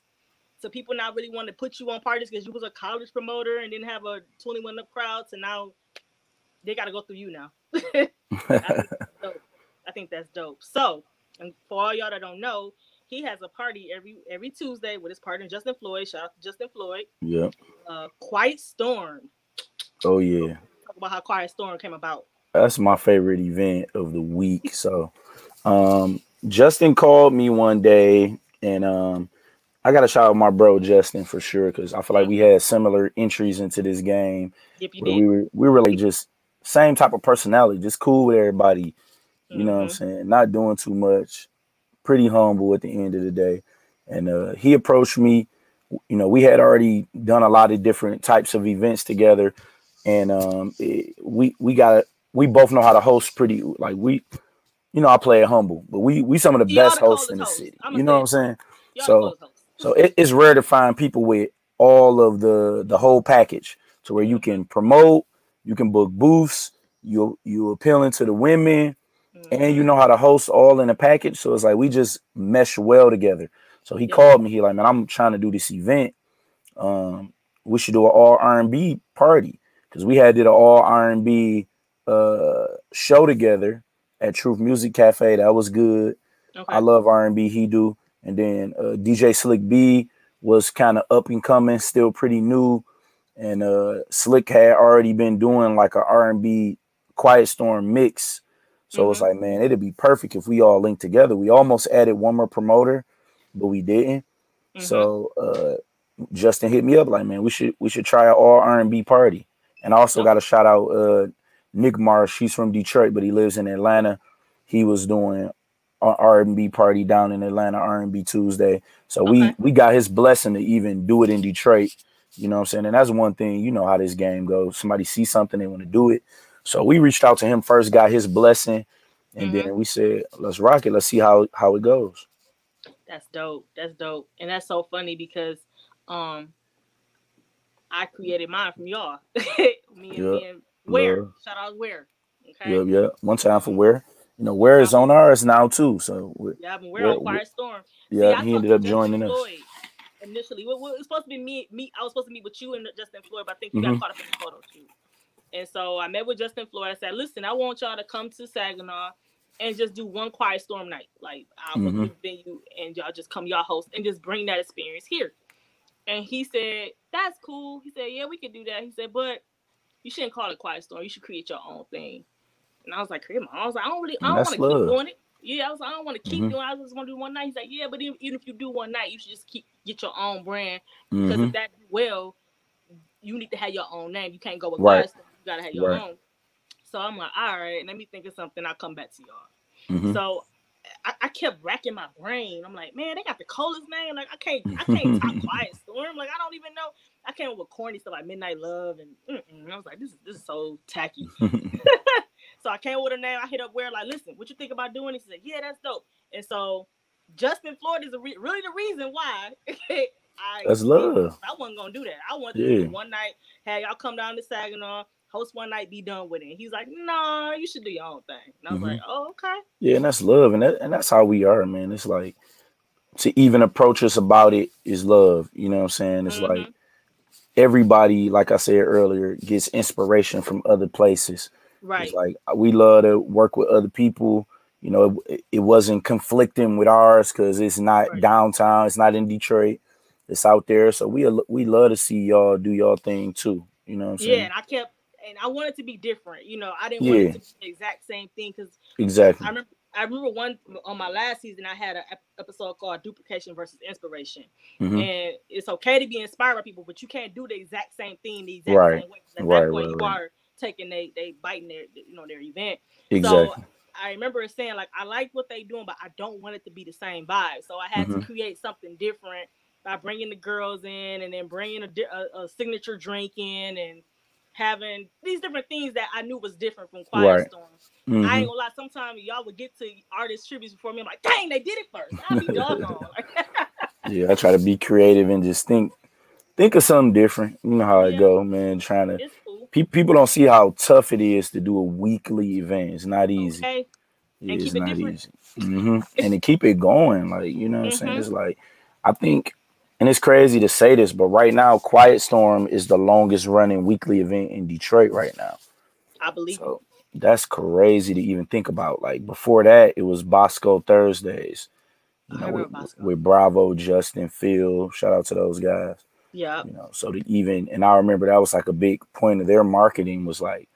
so people not really want to put you on parties because you was a college promoter and didn't have a 21 up crowd. So now they got to go through you now. *laughs* I, think *laughs* I, think that's dope. So, and for all y'all that don't know, he has a party every every Tuesday with his partner Justin Floyd. Shout out to Justin Floyd. Yeah. Uh, Quiet Storm. Oh yeah. Talk about how Quiet Storm came about. That's my favorite event of the week. So, um, Justin called me one day and um I got to shout out my bro Justin for sure because I feel like we had similar entries into this game. Yep. We were we were like just same type of personality, just cool with everybody. You mm-hmm. know what I'm mm-hmm. saying? Not doing too much, pretty humble at the end of the day. And uh, he approached me. You know, we had already done a lot of different types of events together, and um, it, we we got we both know how to host pretty like we. You know, I play it humble, but we we some of the best hosts in the host. city. You know what I'm saying? So so it, it's rare to find people with all of the the whole package to where you can promote, you can book booths, you you appealing to the women, mm-hmm. and you know how to host all in a package. So it's like we just mesh well together. So he yeah. called me. He like, man, I'm trying to do this event. Um, we should do an all R&B party because we had did an all R&B uh show together at Truth Music Cafe. That was good. Okay. I love R&B. He do. And then uh, DJ Slick B was kind of up and coming, still pretty new. And uh, Slick had already been doing like a R&B Quiet Storm mix. So mm-hmm. it's like, man, it'd be perfect if we all linked together. We almost added one more promoter, but we didn't. Mm-hmm. So uh, Justin hit me up like, man, we should we should try an all R&B party. And I also got to shout out uh, Nick Marsh. He's from Detroit, but he lives in Atlanta he was doing R&B party down in Atlanta, R&B Tuesday. So okay. we we got his blessing to even do it in Detroit. You know what I'm saying? And that's one thing, you know how this game goes. Somebody see something, they want to do it. So we reached out to him first, got his blessing, and mm-hmm. then we said, let's rock it. Let's see how how it goes. That's dope. That's dope. And that's so funny because um I created mine from y'all. *laughs* me and yep. me and Where. Shout out Where. Okay. Yep, yeah. One time for Where. You know, Where is on ours now too. So yeah, but we're, we're on Quiet Storm. Yeah, See, he ended up joining us. Floyd initially. Well, it was supposed to be me. Me, I was supposed to meet with you and Justin Floyd, but I think you mm-hmm. got caught up in the photo shoot. And so I met with Justin Floyd. I said, "Listen, I want y'all to come to Saginaw and just do one quiet storm night. Like I'll mm-hmm. book venue and y'all just come y'all host and just bring that experience here." And he said, "That's cool." He said, "Yeah, we could do that." He said, "But you shouldn't call it quiet storm. You should create your own thing." And I was like, "Create my own." I was like, "I don't really, I don't want to keep doing it." Yeah, I was like, I don't want to keep mm-hmm. doing. I just want to do one night. He's like, yeah, but even, even, if you do one night, you should just keep get your own brand because mm-hmm. if that well, you need to have your own name. You can't go with right. You gotta have your right. own. So I'm like, all right, let me think of something. I'll come back to y'all. Mm-hmm. So I, I, kept racking my brain. I'm like, man, they got the coldest name. Like I can't, I can't *laughs* talk Quiet Storm. Like I don't even know. I came up with corny stuff like Midnight Love, and I was like, this is this is so tacky. *laughs* So I came with a name. I hit up where like, listen, what you think about doing? He said, yeah, that's dope. And so Justin Floyd is re- really the reason why *laughs* I that's love. I wasn't gonna do that. I wanted yeah. to do one night. Hey, y'all come down to Saginaw, host one night, be done with it. he's like, no, nah, you should do your own thing. And I was mm-hmm. like, oh, okay. Yeah, and that's love, and that, and that's how we are, man. It's like to even approach us about it is love. You know what I'm saying? It's mm-hmm. like everybody, like I said earlier, gets inspiration from other places. Right. It's like we love to work with other people. You know, it, it wasn't conflicting with ours because it's not right. downtown. It's not in Detroit. It's out there. So we we love to see y'all do y'all thing too. You know what I'm saying? Yeah, and I kept and I wanted to be different. You know, I didn't yeah. want it to be the exact same thing because exactly. I remember I remember one on my last season I had an episode called duplication versus inspiration. Mm-hmm. And it's okay to be inspired by people, but you can't do the exact same thing the exact right. same way. At right, that point right, you are taking they they biting their you know their event. Exactly. So I remember saying like I like what they doing, but I don't want it to be the same vibe. So I had mm-hmm. to create something different by bringing the girls in and then bringing a, a, a, signature drink in and having these different things that I knew was different from Quiet right. Storm. Mm-hmm. I ain't gonna lie. Sometimes y'all would get to artist tributes before me. I'm like, dang, they did it first. I'll be doggone. *laughs* yeah, I try to be creative and just think think of something different. You know how yeah. it go, man. Trying to pe- people don't see how tough it is to do a weekly event. It's not easy. Okay. Yeah, it's not it easy. Mm-hmm. and to keep it going, like you know what I'm mm-hmm. saying. It's like I think, and it's crazy to say this, but right now, Quiet Storm is the longest running weekly event in Detroit right now. I believe. So that's crazy to even think about. Like before that, it was Bosco Thursdays. You know, with, with Bravo, Justin, Phil. Shout out to those guys. Yeah. You know, so to even and I remember that was like a big point of their marketing was like,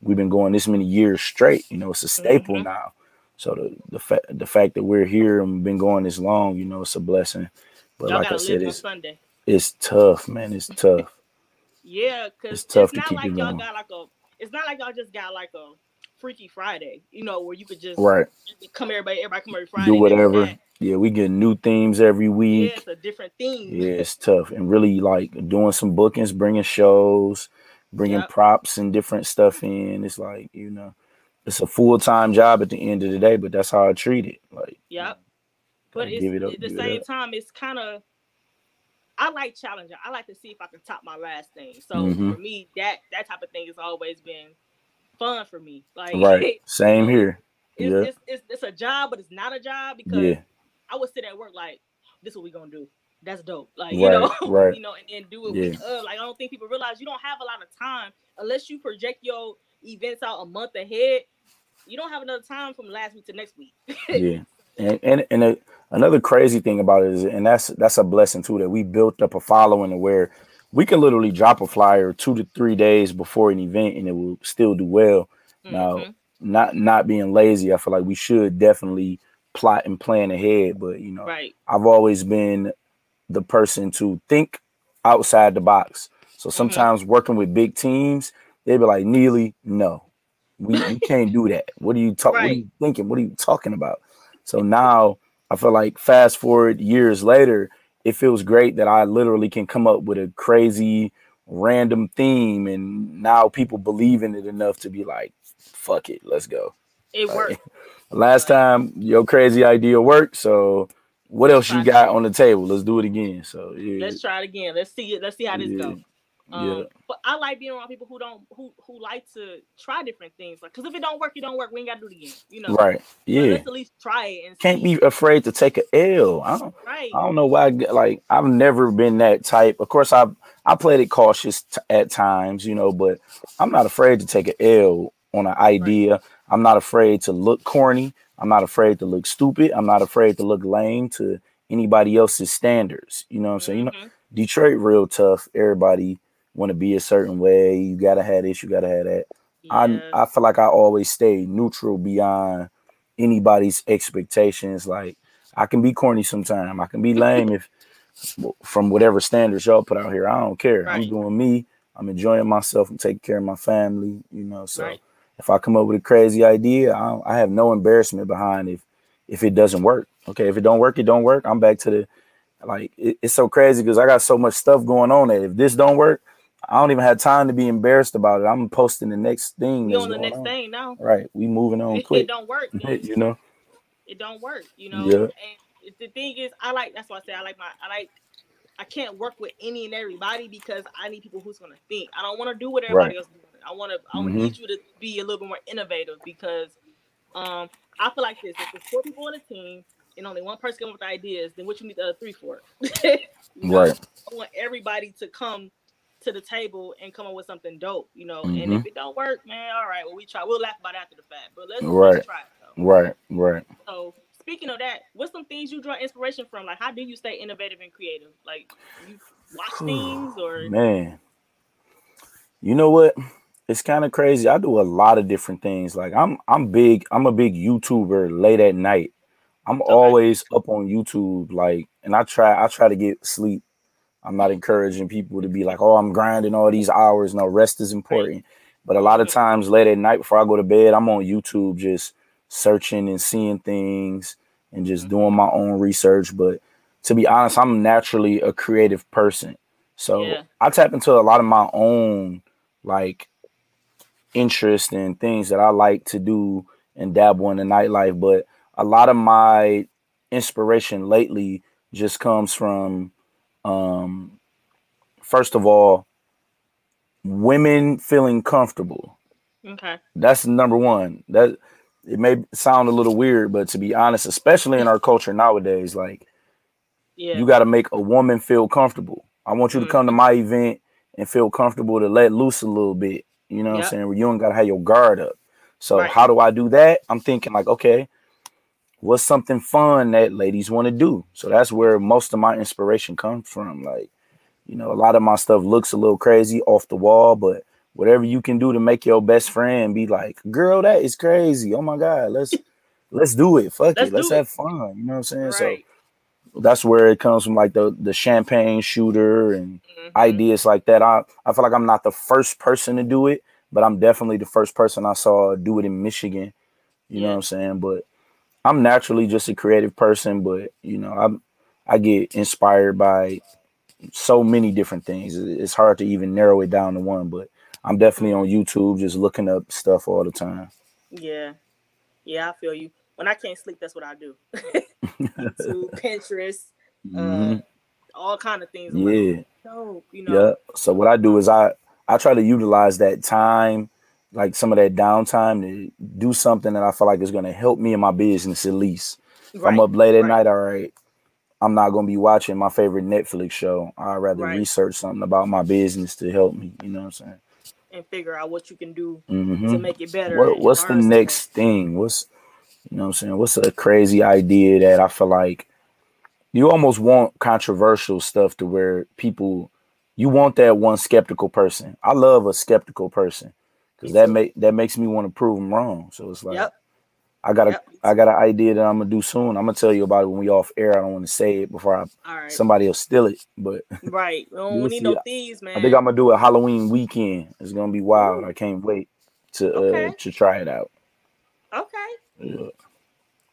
we've been going this many years straight. You know, it's a staple mm-hmm. now. So the the fact the fact that we're here and we've been going this long, you know, it's a blessing. But Y'all like I said, it's Sunday. it's tough, man. It's tough. *laughs* yeah, because it's tough it's to keep like y'all got like a. It's not like y'all just got like a Freaky Friday, you know, where you could just right come everybody, everybody come every Friday, do whatever. Yeah, we get new themes every week. Yeah, it's a different theme. Yeah, it's tough and really like doing some bookings, bringing shows, bringing yep. props and different stuff in. It's like you know, it's a full time job at the end of the day, but that's how I treat it. Like, yep. But it's, it up, at the same it time, it's kind of. I like challenging. I like to see if I can top my last thing. So mm-hmm. for me, that that type of thing has always been fun for me. Like right, *laughs* same here. It's, yeah. it's, it's, it's, a job, but it's not a job because yeah. I would sit at work like, this is what we're gonna do. That's dope. Like, you know, *laughs* right. you know, and, and do it yeah. with uh, like I don't think people realize you don't have a lot of time unless you project your events out a month ahead. You don't have another time from last week to next week. *laughs* yeah. And and, and another crazy thing about it is, and that's that's a blessing too, that we built up a following where we can literally drop a flyer two to three days before an event and it will still do well. Mm-hmm. Now, not not being lazy, I feel like we should definitely plot and plan ahead. But you know, right. I've always been the person to think outside the box. So mm-hmm. sometimes mm-hmm. working with big teams, they'd be like, Neely, no. We you can't do that. What are you talking? Right. What are you thinking? What are you talking about? So now I feel like fast forward years later, it feels great that I literally can come up with a crazy random theme and now people believe in it enough to be like, fuck it, let's go. It like, worked. *laughs* Last time your crazy idea worked, so what else you got on the table? Let's do it again. So yeah. Let's try it again. Let's see it. Let's see how this yeah. goes. Um, yeah. But I like being around people who don't who who like to try different things. Like, cause if it don't work, it don't work. We ain't gotta do it again. You know. Right. Yeah. let's at least try it. And Can't be afraid to take an L. I don't. Right. I don't know why. Like I've never been that type. Of course, I I played it cautious t- at times, you know, but I'm not afraid to take an L on an idea. Right. I'm not afraid to look corny. I'm not afraid to look stupid. I'm not afraid to look lame to anybody else's standards. You know what I'm saying? Mm-hmm. You know, mm-hmm. Detroit real tough. Everybody want to be a certain way. You gotta have this, you gotta have that. Yeah. I I feel like I always stay neutral beyond anybody's expectations. Like I can be corny sometime. I can be lame if from whatever standards y'all put out here. I don't care. Right. I'm doing me. I'm enjoying myself. I'm taking care of my family. You know, so right. if I come up with a crazy idea, I, I have no embarrassment behind if if it doesn't work. Okay, if it don't work, it don't work. I'm back to the like. It, it's so crazy because I got so much stuff going on that if this don't work, I don't even have time to be embarrassed about it. I'm posting the next thing. You on the next on. thing now. Right. We moving on it, quick. It don't work. *laughs* you know. It don't work. You know. Yeah. And the thing is, I like. That's why I say I like my. I like. I can't work with any and everybody because I need people who's gonna think. I don't want to do what everybody right. else doing. I want to. I mm-hmm. need you to be a little bit more innovative because, um, I feel like this. If there's four people on a team and only one person comes with ideas, then what you need the other three for? *laughs* right. I want everybody to come to the table and come up with something dope, you know. Mm-hmm. And if it don't work, man, all right, well we try. We'll laugh about after the fact, but let's, right. let's try it. Though. Right, right. So speaking of that, what's some things you draw inspiration from? Like, how do you stay innovative and creative? Like, you watch things or man, you know what? It's kind of crazy. I do a lot of different things. Like, I'm I'm big. I'm a big YouTuber late at night. I'm okay. always up on YouTube, like, and I try I try to get sleep I'm not encouraging people to be like, oh, I'm grinding all these hours. No, rest is important. But a lot of times late at night before I go to bed, I'm on YouTube just searching and seeing things and just mm-hmm. doing my own research. But to be honest, I'm naturally a creative person. So yeah. I tap into a lot of my own like interest and things that I like to do and dabble in the nightlife. But a lot of my inspiration lately just comes from um, first of all, women feeling comfortable. Okay. That's number one. That it may sound a little weird, but to be honest, especially in our culture nowadays, like yeah. you got to make a woman feel comfortable. I want you mm-hmm. to come to my event and feel comfortable to let loose a little bit. You know yep. what I'm saying? Where you don't gotta have your guard up. So right. how do I do that? I'm thinking like, okay, what's something fun that ladies want to do? So that's where most of my inspiration comes from. Like, you know, a lot of my stuff looks a little crazy off the wall, but whatever you can do to make your best friend be like, girl, that is crazy. Oh my God, let's *laughs* let's do it. Fuck let's it. Let's have fun. You know what I'm saying? Right. So that's where it comes from like the the champagne shooter and mm-hmm. ideas like that. I, I feel like I'm not the first person to do it, but I'm definitely the first person I saw do it in Michigan. You yeah. know what I'm saying? But I'm naturally just a creative person, but you know, I'm I get inspired by so many different things. It's hard to even narrow it down to one, but I'm definitely on YouTube just looking up stuff all the time. Yeah. Yeah, I feel you. When I can't sleep, that's what I do. *laughs* YouTube, *laughs* Pinterest, mm-hmm. uh, all kind of things. I'm yeah. Like, dope, you know. Yeah. So what I do is I I try to utilize that time like some of that downtime to do something that I feel like is going to help me in my business at least. Right. I'm up late at right. night, all right. I'm not going to be watching my favorite Netflix show. I'd rather right. research something about my business to help me. You know what I'm saying? And figure out what you can do mm-hmm. to make it better. What, what's the next thing? What's you know what I'm saying? What's a crazy idea that I feel like you almost want controversial stuff to where people you want that one skeptical person. I love a skeptical person because that make that makes me want to prove them wrong. So it's like yep. I got a yep. I got an idea that I'm gonna do soon. I'm gonna tell you about it when we off air. I don't want to say it before I, somebody will steal it. But *laughs* right, we don't need no thieves, man. I think I'm gonna do a Halloween weekend. It's gonna be wild. Ooh. I can't wait. to okay. uh to try it out. Okay. Yeah.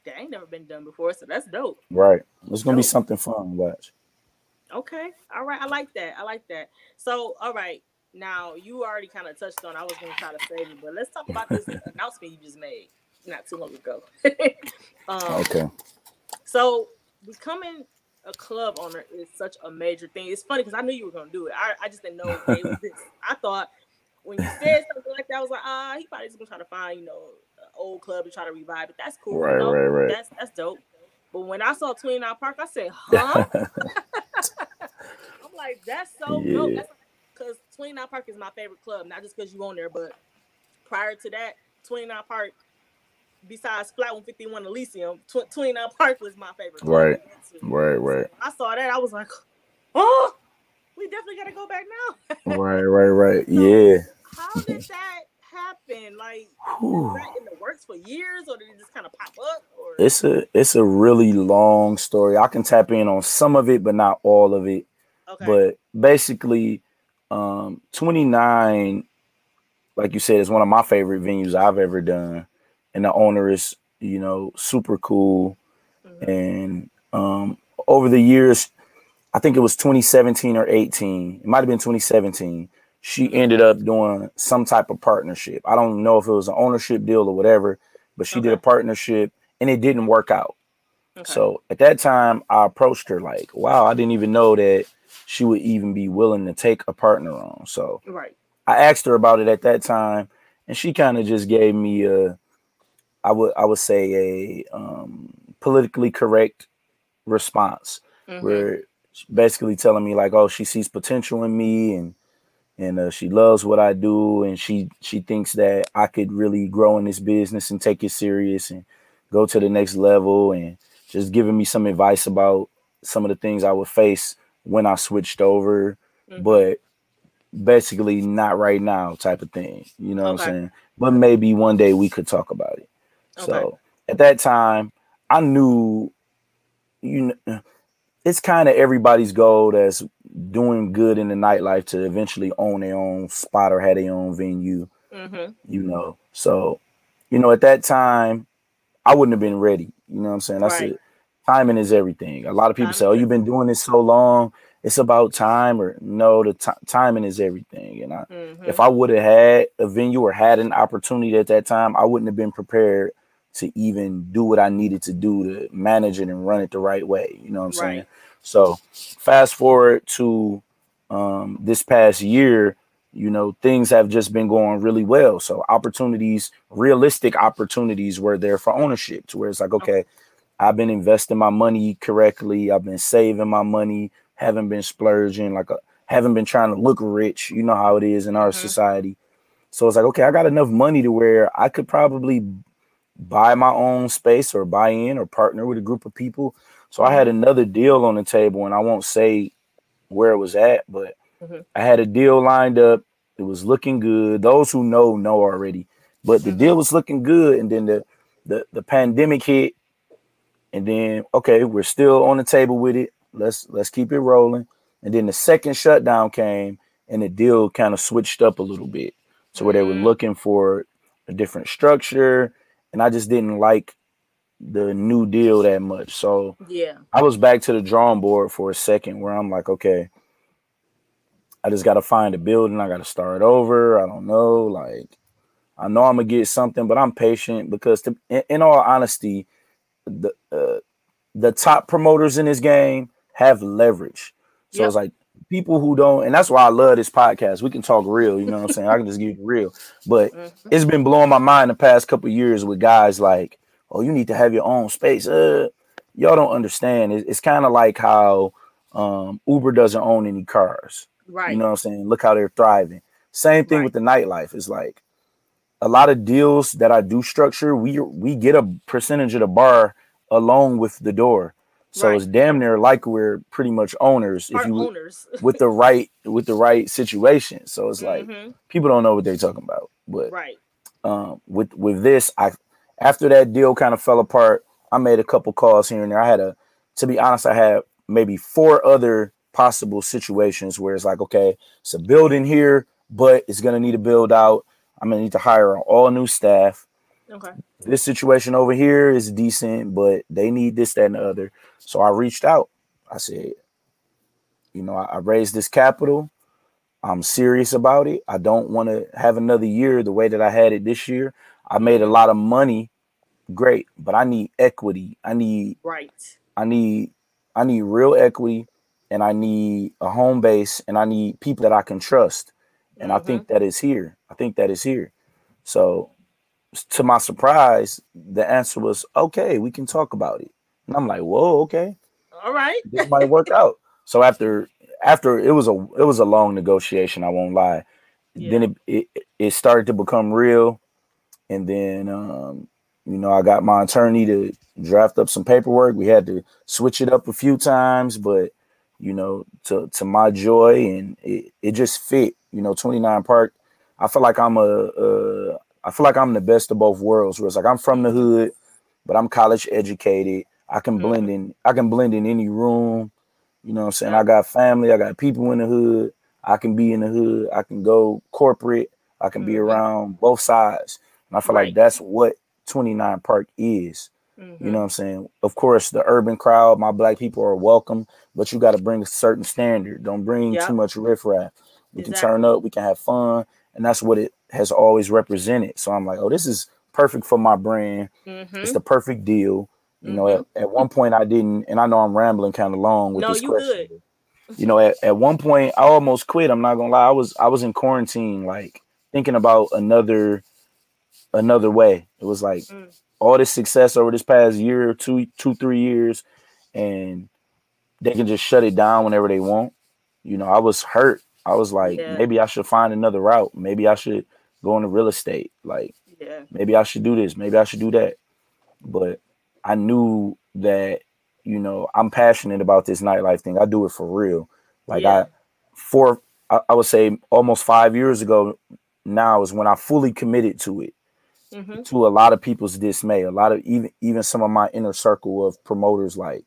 That ain't never been done before, so that's dope. Right. It's gonna dope. be something fun. Watch. Okay. All right. I like that. I like that. So, all right. Now you already kind of touched on. I was gonna try to save you, but let's talk about this *laughs* announcement you just made not too long ago. *laughs* um, okay. So becoming a club owner is such a major thing. It's funny because I knew you were gonna do it. I, I just didn't know it *laughs* was this. I thought when you said something like that, I was like, ah, he probably just gonna try to find, you know, an old club to try to revive it. That's cool. Right, you know? right, right. That's that's dope. But when I saw 29 Park, I said, huh? I'm like, that's so yeah. dope. Because 29 Park is my favorite club, not just because you own there, but prior to that, 29 Park, besides Flat 151 Elysium, 29 Park was my favorite. Club. Right, right, right. So I saw that, I was like, oh, we definitely got to go back now. *laughs* right, right, right. So yeah. How did that happen? Like, that in the works for years, or did it just kind of pop up? Or? It's a it's a really long story. I can tap in on some of it, but not all of it. Okay. But basically, um, 29, like you said, is one of my favorite venues I've ever done, and the owner is you know super cool, mm-hmm. and um, over the years, I think it was 2017 or 18. It might have been 2017 she ended up doing some type of partnership. I don't know if it was an ownership deal or whatever, but she okay. did a partnership and it didn't work out. Okay. So at that time, I approached her like, wow, I didn't even know that she would even be willing to take a partner on. So right. I asked her about it at that time, and she kind of just gave me a, I would I would say a um, politically correct response, mm-hmm. where basically telling me like, oh, she sees potential in me and and uh, she loves what I do, and she she thinks that I could really grow in this business and take it serious and go to the next level, and just giving me some advice about some of the things I would face when I switched over, mm-hmm. but basically not right now type of thing. You know okay. what I'm saying? But maybe one day we could talk about it. Okay. So at that time, I knew you know it's kind of everybody's goal that's doing good in the nightlife to eventually own their own spot or have their own venue. Mm-hmm. You know, so you know at that time I wouldn't have been ready. You know what I'm saying? That's right. it. Timing is everything. A lot of people say, "Oh, you've been doing this so long." It's about time, or no, the t- timing is everything. And I, mm-hmm. if I would have had a venue or had an opportunity at that time, I wouldn't have been prepared to even do what I needed to do to manage it and run it the right way. You know what I'm right. saying? So fast forward to um, this past year, you know, things have just been going really well. So opportunities, realistic opportunities were there for ownership to where it's like, okay, I've been investing my money correctly. I've been saving my money, haven't been splurging, like a, uh, haven't been trying to look rich. You know how it is in our mm-hmm. society. So it's like, okay, I got enough money to where I could probably buy my own space or buy in or partner with a group of people so I had another deal on the table, and I won't say where it was at, but mm-hmm. I had a deal lined up. It was looking good. Those who know know already, but the mm-hmm. deal was looking good, and then the the the pandemic hit, and then okay, we're still on the table with it. Let's let's keep it rolling. And then the second shutdown came, and the deal kind of switched up a little bit, so where they were mm-hmm. looking for a different structure, and I just didn't like the new deal that much. So yeah, I was back to the drawing board for a second where I'm like, okay, I just got to find a building. I got to start over. I don't know. Like, I know I'm gonna get something, but I'm patient because, to, in, in, all honesty, the uh, the top promoters in this game have leverage. So yep. it's like people who don't, and that's why I love this podcast. We can talk real. You know what I'm saying? I can just give you real. But mm-hmm. it's been blowing my mind the past couple years with guys like oh, you need to have your own space. Uh, y'all don't understand. It's, it's kind of like how um, Uber doesn't own any cars. Right. You know what I'm saying? Look how they're thriving. Same thing right. with the nightlife. It's like a lot of deals that I do structure, we we get a percentage of the bar along with the door. So right. it's damn near like we're pretty much owners Our if you owners. with the right with the right situation. So it's like mm-hmm. people don't know what they're talking about. But right. Um, with with this, I after that deal kind of fell apart, I made a couple calls here and there. I had a, to be honest, I had maybe four other possible situations where it's like, okay, it's a building here, but it's gonna need to build out. I'm gonna need to hire all new staff. Okay. This situation over here is decent, but they need this, that, and the other. So I reached out. I said, you know, I, I raised this capital. I'm serious about it. I don't want to have another year the way that I had it this year. I made a lot of money, great, but I need equity. I need right. I need I need real equity and I need a home base and I need people that I can trust. And mm-hmm. I think that is here. I think that is here. So to my surprise, the answer was okay, we can talk about it. And I'm like, whoa, okay. All right. this might work out. So after after it was a it was a long negotiation, I won't lie. Yeah. Then it, it it started to become real. And then um, you know, I got my attorney to draft up some paperwork. We had to switch it up a few times, but you know, to to my joy and it, it just fit. You know, 29 Park. I feel like I'm a, a I feel like I'm the best of both worlds. Where it's like I'm from the hood, but I'm college educated. I can blend mm-hmm. in. I can blend in any room. You know what I'm saying? I got family. I got people in the hood. I can be in the hood. I can go corporate. I can mm-hmm. be around both sides. And I feel right. like that's what 29 Park is. Mm-hmm. You know what I'm saying? Of course, the urban crowd, my black people are welcome, but you got to bring a certain standard. Don't bring yep. too much riffraff. We exactly. can turn up, we can have fun, and that's what it has always represented. So I'm like, oh, this is perfect for my brand. Mm-hmm. It's the perfect deal. You mm-hmm. know, at, at one point I didn't, and I know I'm rambling kind of long with no, this you question. Good. You know, at, at one point I almost quit. I'm not gonna lie. I was I was in quarantine, like thinking about another another way. It was like mm. All this success over this past year, two, two, three years, and they can just shut it down whenever they want. You know, I was hurt. I was like, yeah. maybe I should find another route. Maybe I should go into real estate. Like, yeah. maybe I should do this. Maybe I should do that. But I knew that, you know, I'm passionate about this nightlife thing. I do it for real. Like yeah. I four I, I would say almost five years ago now is when I fully committed to it mm-hmm. to a lot of people's dismay. A lot of even even some of my inner circle of promoters like,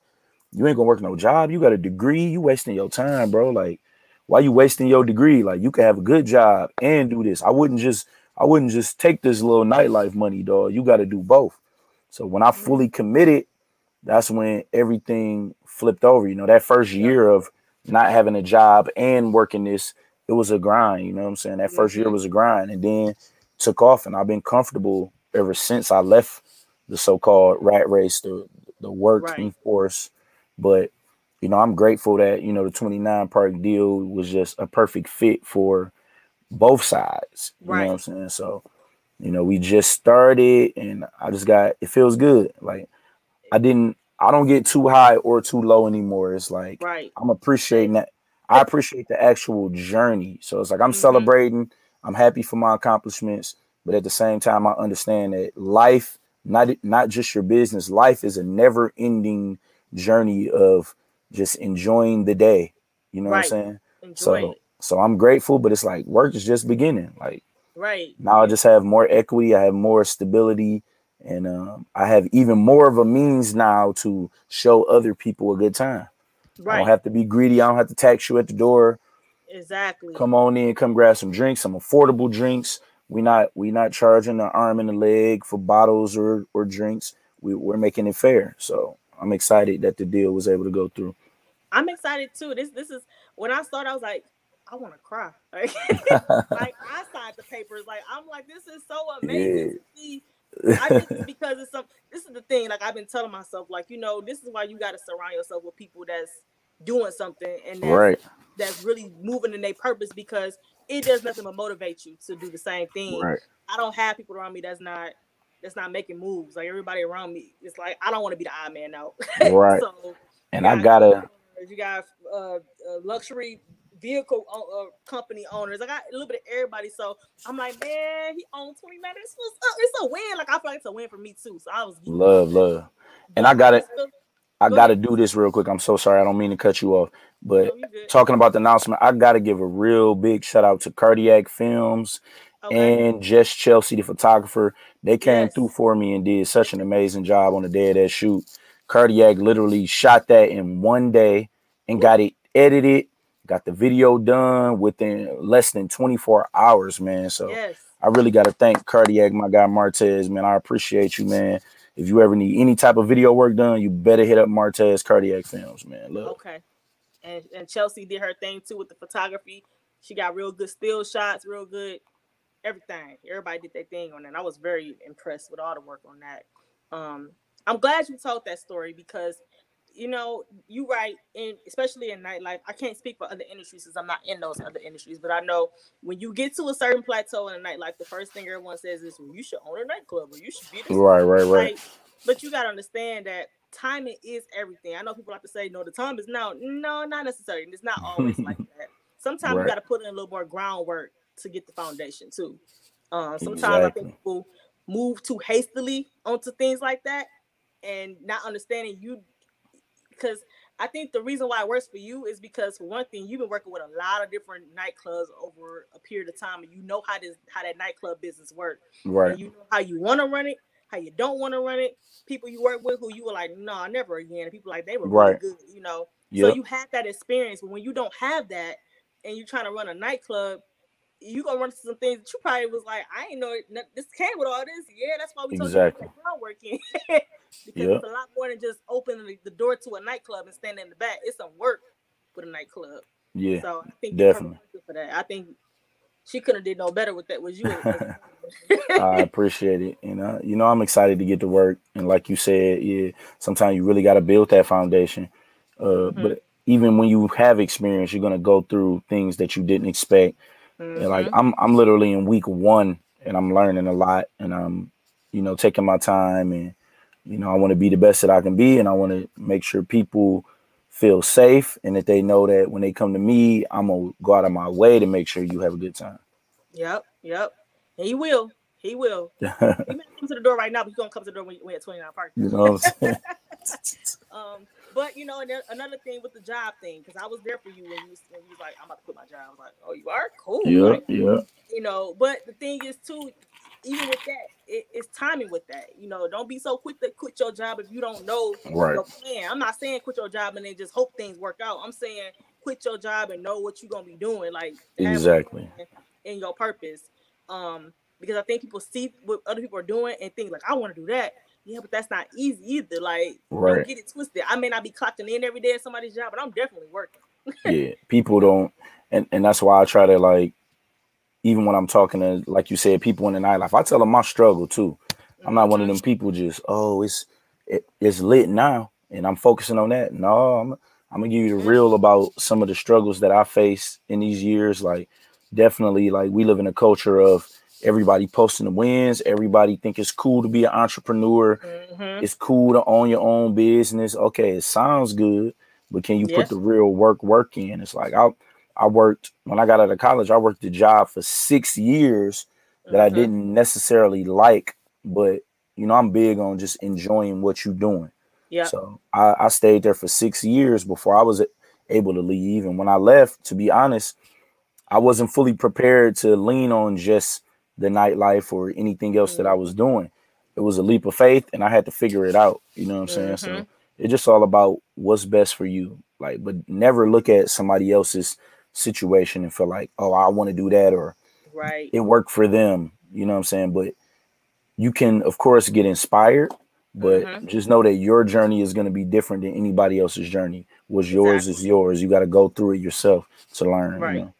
you ain't gonna work no job. You got a degree. You wasting your time, bro. Like, why you wasting your degree? Like, you can have a good job and do this. I wouldn't just I wouldn't just take this little nightlife money, dog. You got to do both. So when I mm-hmm. fully committed, that's when everything flipped over. You know, that first year of not having a job and working this, it was a grind. You know what I'm saying? That 1st year was a grind, and then took off, and I've been comfortable ever since I left the so-called rat race, the the working right. force. But you know, I'm grateful that you know the 29 park deal was just a perfect fit for both sides. You right. know what I'm saying? So, you know, we just started, and I just got it feels good. Like I didn't, I don't get too high or too low anymore. It's like right. I'm appreciating that. I appreciate the actual journey. So it's like I'm mm-hmm. celebrating I'm happy for my accomplishments, but at the same time, I understand that life, not not just your business, life is a never-ending journey of just enjoying the day. You know right. what I'm saying? Enjoy so it. so I'm grateful, but it's like work is just beginning. Like right now, I just have more equity, I have more stability, and um, I have even more of a means now to show other people a good time. Right. I don't have to be greedy. I don't have to tax you at the door. Exactly. Come on in, come grab some drinks, some affordable drinks. We not we not charging the arm and the leg for bottles or or drinks. We, we're making it fair. So I'm excited that the deal was able to go through. I'm excited too. This this is when I started, I was like, I want to cry. *laughs* Like, *laughs* like I signed the papers. Like I'm like, this is so amazing yeah. I think *laughs* because it's some. This is the thing. Like I've been telling myself, like you know, this is why you got to surround yourself with people that's doing something and that's, right. that's really moving in their purpose because it does nothing but motivate you to do the same thing. Right. I don't have people around me that's not that's not making moves. Like everybody around me, it's like I don't want to be the odd man out. *laughs* Right. so, and I gotta. You got uh, uh, luxury vehicle uh, company owners. I got a little bit of everybody. So I'm like, man, he owns 20 man. It's, it's a win. Like I feel like it's a win for me too. So I was love, love. And I got it. I got to do this real quick. I'm so sorry. I don't mean to cut you off. But no, talking about the announcement, I got to give a real big shout out to Cardiac Films okay. and Jess Chelsea, the photographer. They came yes. through for me and did such an amazing job on the day of that shoot. Cardiac literally shot that in one day and got it edited, got the video done within less than 24 hours, man. So yes. I really got to thank Cardiac, my guy Martez, man. I appreciate you, man. If you ever need any type of video work done, you better hit up Martez Cardiac Films, man. Look. Okay. And and Chelsea did her thing too with the photography. She got real good still shots, real good everything. Everybody did their thing on that. I was very impressed with all the work on that. Um, I'm glad you told that story because you know, you right, and especially in nightlife. I can't speak for other industries since I'm not in those other industries, but I know when you get to a certain plateau in a nightlife, the first thing everyone says is, "Well, you should own a nightclub, or you should be this." Right, right, right. But you gotta understand that timing is everything. I know people like to say, "No, the time is now." No, not necessarily. It's not always like *laughs* that. Sometimes right. you gotta put in a little more groundwork to get the foundation too. Um, sometimes exactly. I think people move too hastily onto things like that and not understanding you because I think the reason why it works for you is because for one thing, you've been working with a lot of different nightclubs over a period of time, and you know how this how that nightclub business works. Right. And you know how you want to run it, how you don't want to run it. People you work with who you were like, no, nah, never again. And people like they were right. really good, you know. Yep. So you had that experience, but when you don't have that, and you're trying to run a nightclub, you gonna run into some things that you probably was like, I ain't know it, this came with all this. Yeah, that's why we told exactly. you groundwork in. *laughs* because yep. it's a lot more than just opening the door to a nightclub and standing in the back. It's some work with a nightclub. Yeah. So I think definitely for that. I think she could have did no better with that. Was you? *laughs* I appreciate it. You know, you know, I'm excited to get to work, and like you said, yeah, sometimes you really got to build that foundation. Uh, mm-hmm. But even when you have experience, you're gonna go through things that you didn't expect Mm-hmm. And like I'm I'm literally in week one and I'm learning a lot and I'm, you know, taking my time and you know, I want to be the best that I can be and I want to make sure people feel safe and that they know that when they come to me, I'm gonna go out of my way to make sure you have a good time. Yep, yep. And he will. He will. *laughs* he may come to the door right now, but he's gonna come to the door when, when at 29 Park. You know what I'm saying? *laughs* um, but you know, and another thing with the job thing, because I was there for you when you was, when you was like, "I'm about to quit my job." I was like, "Oh, you are cool." Yeah, like, yeah. You know, but the thing is too, even with that, it, it's timing with that. You know, don't be so quick to quit your job if you don't know right. your plan. I'm not saying quit your job and then just hope things work out. I'm saying quit your job and know what you're gonna be doing, like exactly in your purpose. Um, because I think people see what other people are doing and think like, I want to do that yeah, but that's not easy either. Like, right. don't get it twisted. I may not be clocking in every day at somebody's job, but I'm definitely working. *laughs* yeah, people don't, and and that's why I try to like, even when I'm talking to, like you said, people in the nightlife, I tell them my struggle too. I'm not one of them mm-hmm. people just, oh, it's it, it's lit now, and I'm focusing on that. No, I'm I'm gonna give you the mm-hmm. real about some of the struggles that I face in these years. Like, definitely, like we live in a culture of everybody posting the wins. Everybody think it's cool to be an entrepreneur. Mm-hmm. it's cool to own your own business. Okay it sounds good but can you put the real work work in? It's like i i worked when i got out of college i worked a job for six years that mm-hmm. i didn't necessarily like but you know i'm big on just enjoying what you're doing. Yeah. So I, I stayed there for six years before i was able to leave. And when i left to be honest i wasn't fully prepared to lean on just the nightlife or anything else that I was doing. It was a leap of faith and I had to figure it out. You know what I'm saying? Mm-hmm. So it's just all about what's best for you. Like, but never look at somebody else's situation and feel like, oh, I want to do that or right. it worked for them. You know what I'm saying? But you can, of course, get inspired, but mm-hmm. just know that your journey is going to be different than anybody else's journey. What's yours is yours. You got to go through it yourself to learn. Right. You know?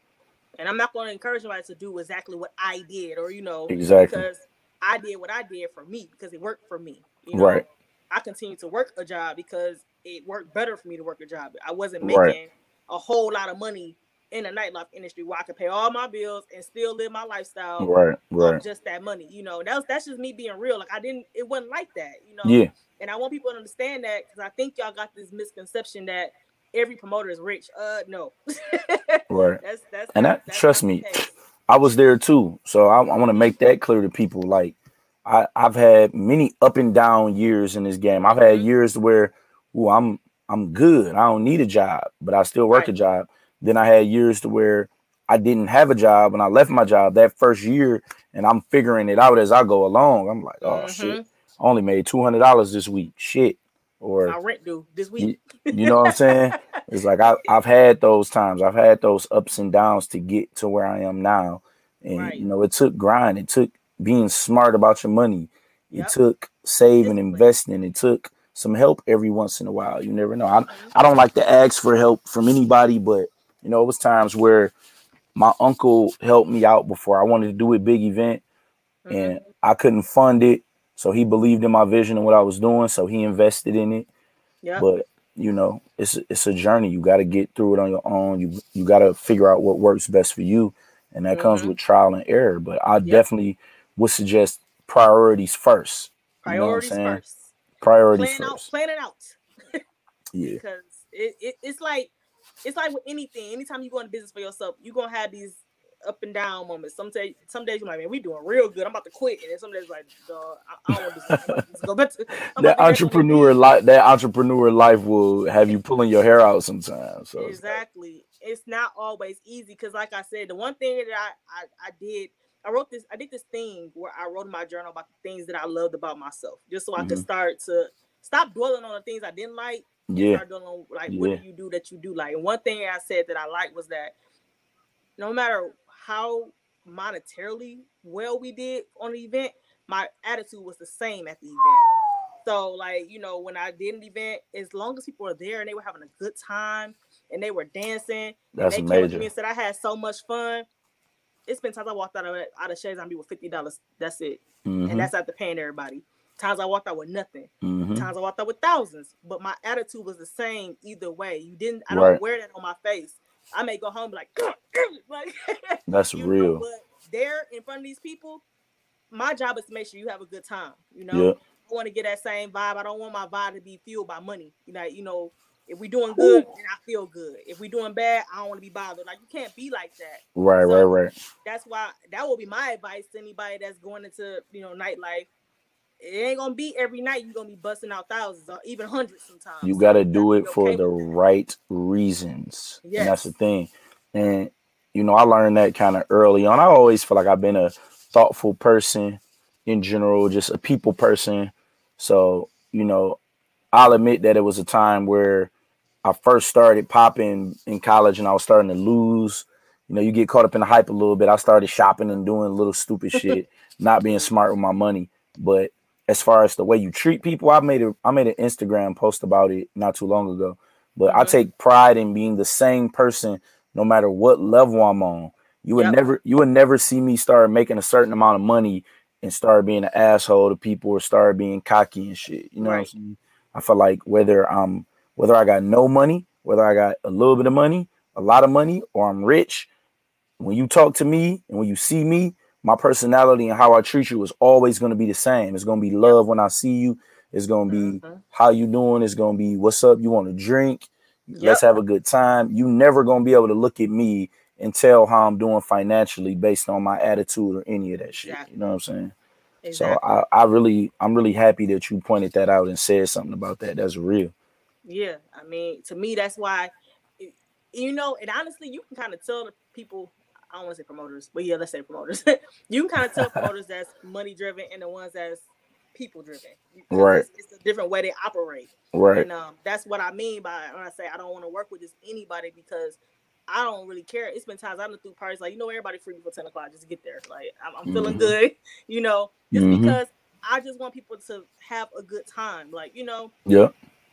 And I'm not going to encourage anybody to do exactly what I did, or you know, exactly because I did what I did for me because it worked for me. You know? Right. I continued to work a job because it worked better for me to work a job. I wasn't making right. a whole lot of money in the nightlife industry where I could pay all my bills and still live my lifestyle. Right, right. Just that money, you know. That's that's just me being real. Like I didn't. It wasn't like that, you know. Yeah. And I want people to understand that because I think y'all got this misconception that every promoter is rich. Uh, no. *laughs* right. That's that's and that that's trust me, I was there too. So I, I want to make that clear to people. Like I I've had many up and down years in this game. I've had mm-hmm. years where, oh, I'm I'm good. I don't need a job, but I still work right. a job. Then I had years to where I didn't have a job and I left my job that first year and I'm figuring it out as I go along. I'm like, oh mm-hmm. shit, I only made two hundred dollars this week. Shit or my rent due this week. You, you know what I'm saying? it's like I, I've had those times. I've had those ups and downs to get to where I am now. And right. you know, it took grind. It took being smart about your money. Yep. It took saving, investing. It took some help every once in a while. You never know. I. I don't like to ask for help from anybody, but you know, it was times where my uncle helped me out before I wanted to do a big event mm-hmm. and I couldn't fund it. So he believed in my vision and what I was doing. So he invested in it. Yeah. But you know, it's it's a journey. You got to get through it on your own. You you got to figure out what works best for you, and that mm-hmm. comes with trial and error. But I yep. definitely would suggest priorities first. Priorities you know first. Priorities plan first. Out, plan it out. *laughs* yeah. Because it, it, it's like it's like with anything. Anytime you go into business for yourself, you're gonna have these up and down moments. Some days, some days you're like, man, we doing real good. I'm about to quit, and then some days like, I, I don't want to go back to. that entrepreneur life, that entrepreneur life will have you pulling your hair out sometimes. So exactly, it's, not always easy because, like I said, the one thing that I, I I did. I wrote this. I did this thing where I wrote in my journal about the things that I loved about myself, just so I mm-hmm. could start to stop dwelling on the things I didn't like yeah. start doing like yeah. what do you do that you do like. And one thing I said that I liked was that no matter how monetarily well we did on the event, my attitude was the same at the event. So like you know when I did an event, as long as people were there and they were having a good time and they were dancing, that's and they major. Came me and said I had so much fun. It's been times I walked out of out of Shades on me with fifty dollars. That's it, mm-hmm. and that's after paying everybody. Times I walked out with nothing. Mm-hmm. Times I walked out with thousands. But my attitude was the same either way. You didn't. I don't right. wear that on my face. I may go home like, *laughs* like *laughs* that's real. Know, but there in front of these people, my job is to make sure you have a good time. You know. I want to get that same vibe. I don't want my vibe to be fueled by money. You know, you know, if we're doing good, then I feel good. If we're doing bad, I don't want to be bothered. Like you can't be like that. Right, so right, right. That's why that will be my advice to anybody that's going into you know nightlife it ain't gonna be every night you're gonna be busting out thousands or even hundreds sometimes. You gotta do it for the right reasons. Yes. And that's the thing. And you know, I learned that kind of early on. I always feel like I've been a thoughtful person in general, just a people person. So, you know, I'll admit that it was a time where I first started popping in college and I was starting to lose. You know, you get caught up in the hype a little bit. I started shopping and doing little stupid *laughs* shit, not being smart with my money. But as far as the way you treat people. I made a I made an Instagram post about it not too long ago. But mm-hmm. I take pride in being the same person no matter what level I'm on. You would yep. never you would never see me start making a certain amount of money and start being an asshole to people or start being cocky and shit. You know right. what I'm saying? I feel like whether I'm whether I got no money, whether I got a little bit of money, a lot of money, or I'm rich, when you talk to me and when you see me, my personality and how I treat you is always going to be the same. It's going to be love when I see you. It's going to be mm-hmm. how you doing. It's going to be what's up. You want to drink? Yep. Let's have a good time. You never going to be able to look at me and tell how I'm doing financially based on my attitude or any of that shit. Exactly. You know what I'm saying? Exactly. So I, I really, I'm really happy that you pointed that out and said something about that. That's real. Yeah, I mean, to me, that's why, you know, and honestly, you can kind of tell the people I don't want to say promoters, but yeah, let's say promoters. *laughs* you can kind of tell *laughs* promoters that's money driven and the ones that's people driven. Right. It's, it's, a different way they operate. Right. And um, that's what I mean by when I say I don't want to work with just anybody because I don't really care. It's been times I've been through parties like you know everybody free before ten o'clock just get there. Like I'm, I'm feeling mm-hmm. good, *laughs* you know, just mm-hmm. because I just want people to have a good time. Like you know, yeah.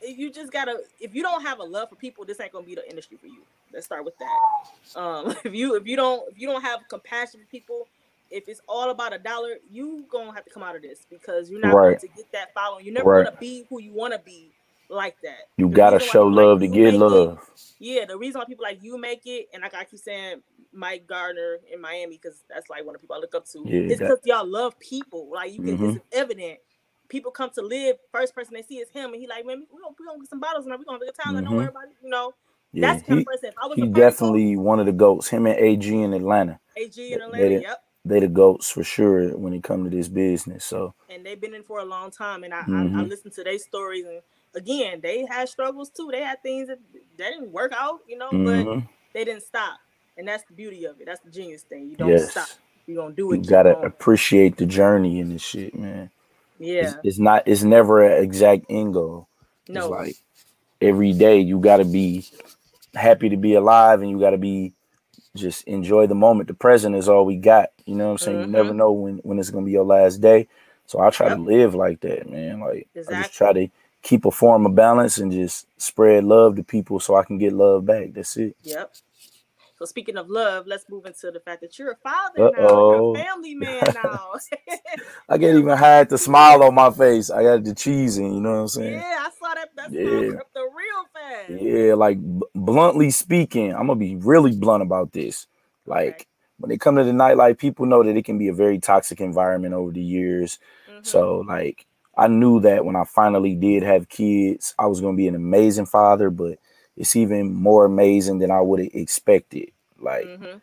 You just gotta if you don't have a love for people, this ain't gonna be the industry for you. Let's start with that. Um, *laughs* if you if you don't if you don't have compassion for people, if it's all about a dollar, you gonna have to come out of this because you're not right. going to get that following. You're never right. gonna be who you want to be like that. You the gotta show love like to get love. It, yeah, the reason why people like you make it, and like I keep saying, Mike Gardner in Miami, because that's like one of the people I look up to. Yeah, it's because y'all love people. Like you can, mm-hmm. it's evident. People come to live. First person they see is him, and he like, man, we gonna, we gonna get some bottles, and we gonna have a good time. Mm-hmm. Don't worry about it, you know. Yeah, That's he, he definitely one of the goats. Him and AG in Atlanta. AG in Atlanta. They, yep. They the goats for sure when it come to this business. So. And they've been in for a long time, and I mm-hmm. I, I listen to their stories, and again, they had struggles too. They had things that, that didn't work out, you know, mm-hmm. but they didn't stop, and that's the beauty of it. That's the genius thing. You don't yes. stop. You gonna do it. You gotta going. appreciate the journey in this shit, man. Yeah. It's, it's not. It's never an exact end goal. No. It's like every day you gotta be happy to be alive and you got to be just enjoy the moment. The present is all we got. You know what I'm saying? Mm-hmm. You never mm-hmm. know when when it's gonna be your last day. So I try yep. to live like that, man. Like exactly. I just try to keep a form of balance and just spread love to people so I can get love back. That's it. Yep. So speaking of love, let's move into the fact that you're a father Uh-oh. now, you're a family man *laughs* now. I can't even hide the smile on my face. I got the cheesing, you know what I'm saying? Yeah, I saw that. That's yeah. the real fast. Yeah, like b- bluntly speaking, I'm gonna be really blunt about this. Like okay. when they come to the nightlife, people know that it can be a very toxic environment over the years. Mm-hmm. So like I knew that when I finally did have kids, I was gonna be an amazing father, but it's even more amazing than I would have expected. Like, mm-hmm.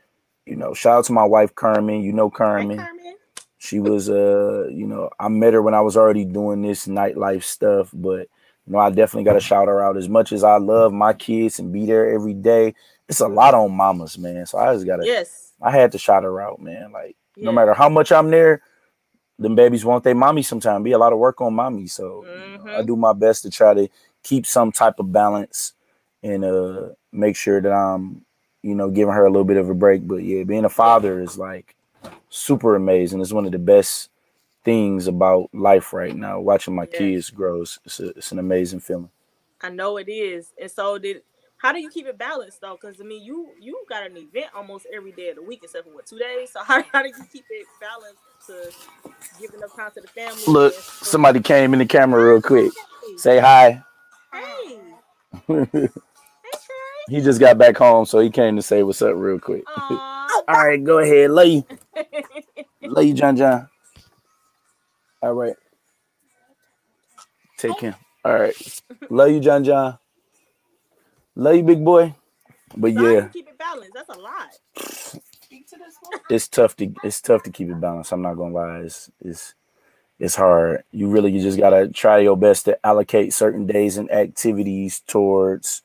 you know, shout out to my wife Carmen. You know Carmen. Hi, Carmen. She was uh, you know, I met her when I was already doing this nightlife stuff, but you know, I definitely gotta shout her out. As much as I love my kids and be there every day, it's a lot on mamas, man. So I just gotta yes, I had to shout her out, man. Like, yeah. no matter how much I'm there, them babies want their mommy sometimes. Be a lot of work on mommy. So mm-hmm. you know, I mm-hmm. do my best to try to keep some type of balance and uh make sure that I'm, you know, giving her a little bit of a break. But yeah, being a father is like super amazing. It's one of the best things about life right now. Watching my yeah. kids grow, it's, it's, a, it's an amazing feeling. I know it is. And so did how do you keep it balanced though? Because I mean, you you got an event almost every day of the week except for what two days. So *laughs* how, how do you keep it balanced to give enough time to the family? Look, somebody came in the camera real quick. Say hi. Hey. *laughs* He just got back home, so he came to say what's up real quick. *laughs* All right, go ahead. Love you. Love you, John John. All right. Take him. All right. Love you, John John. Love you, big boy. But so yeah. Keep it balanced. That's a lot. it's tough to it's tough to keep it balanced. I'm not gonna lie. It's it's it's hard. You really you just gotta try your best to allocate certain days and activities towards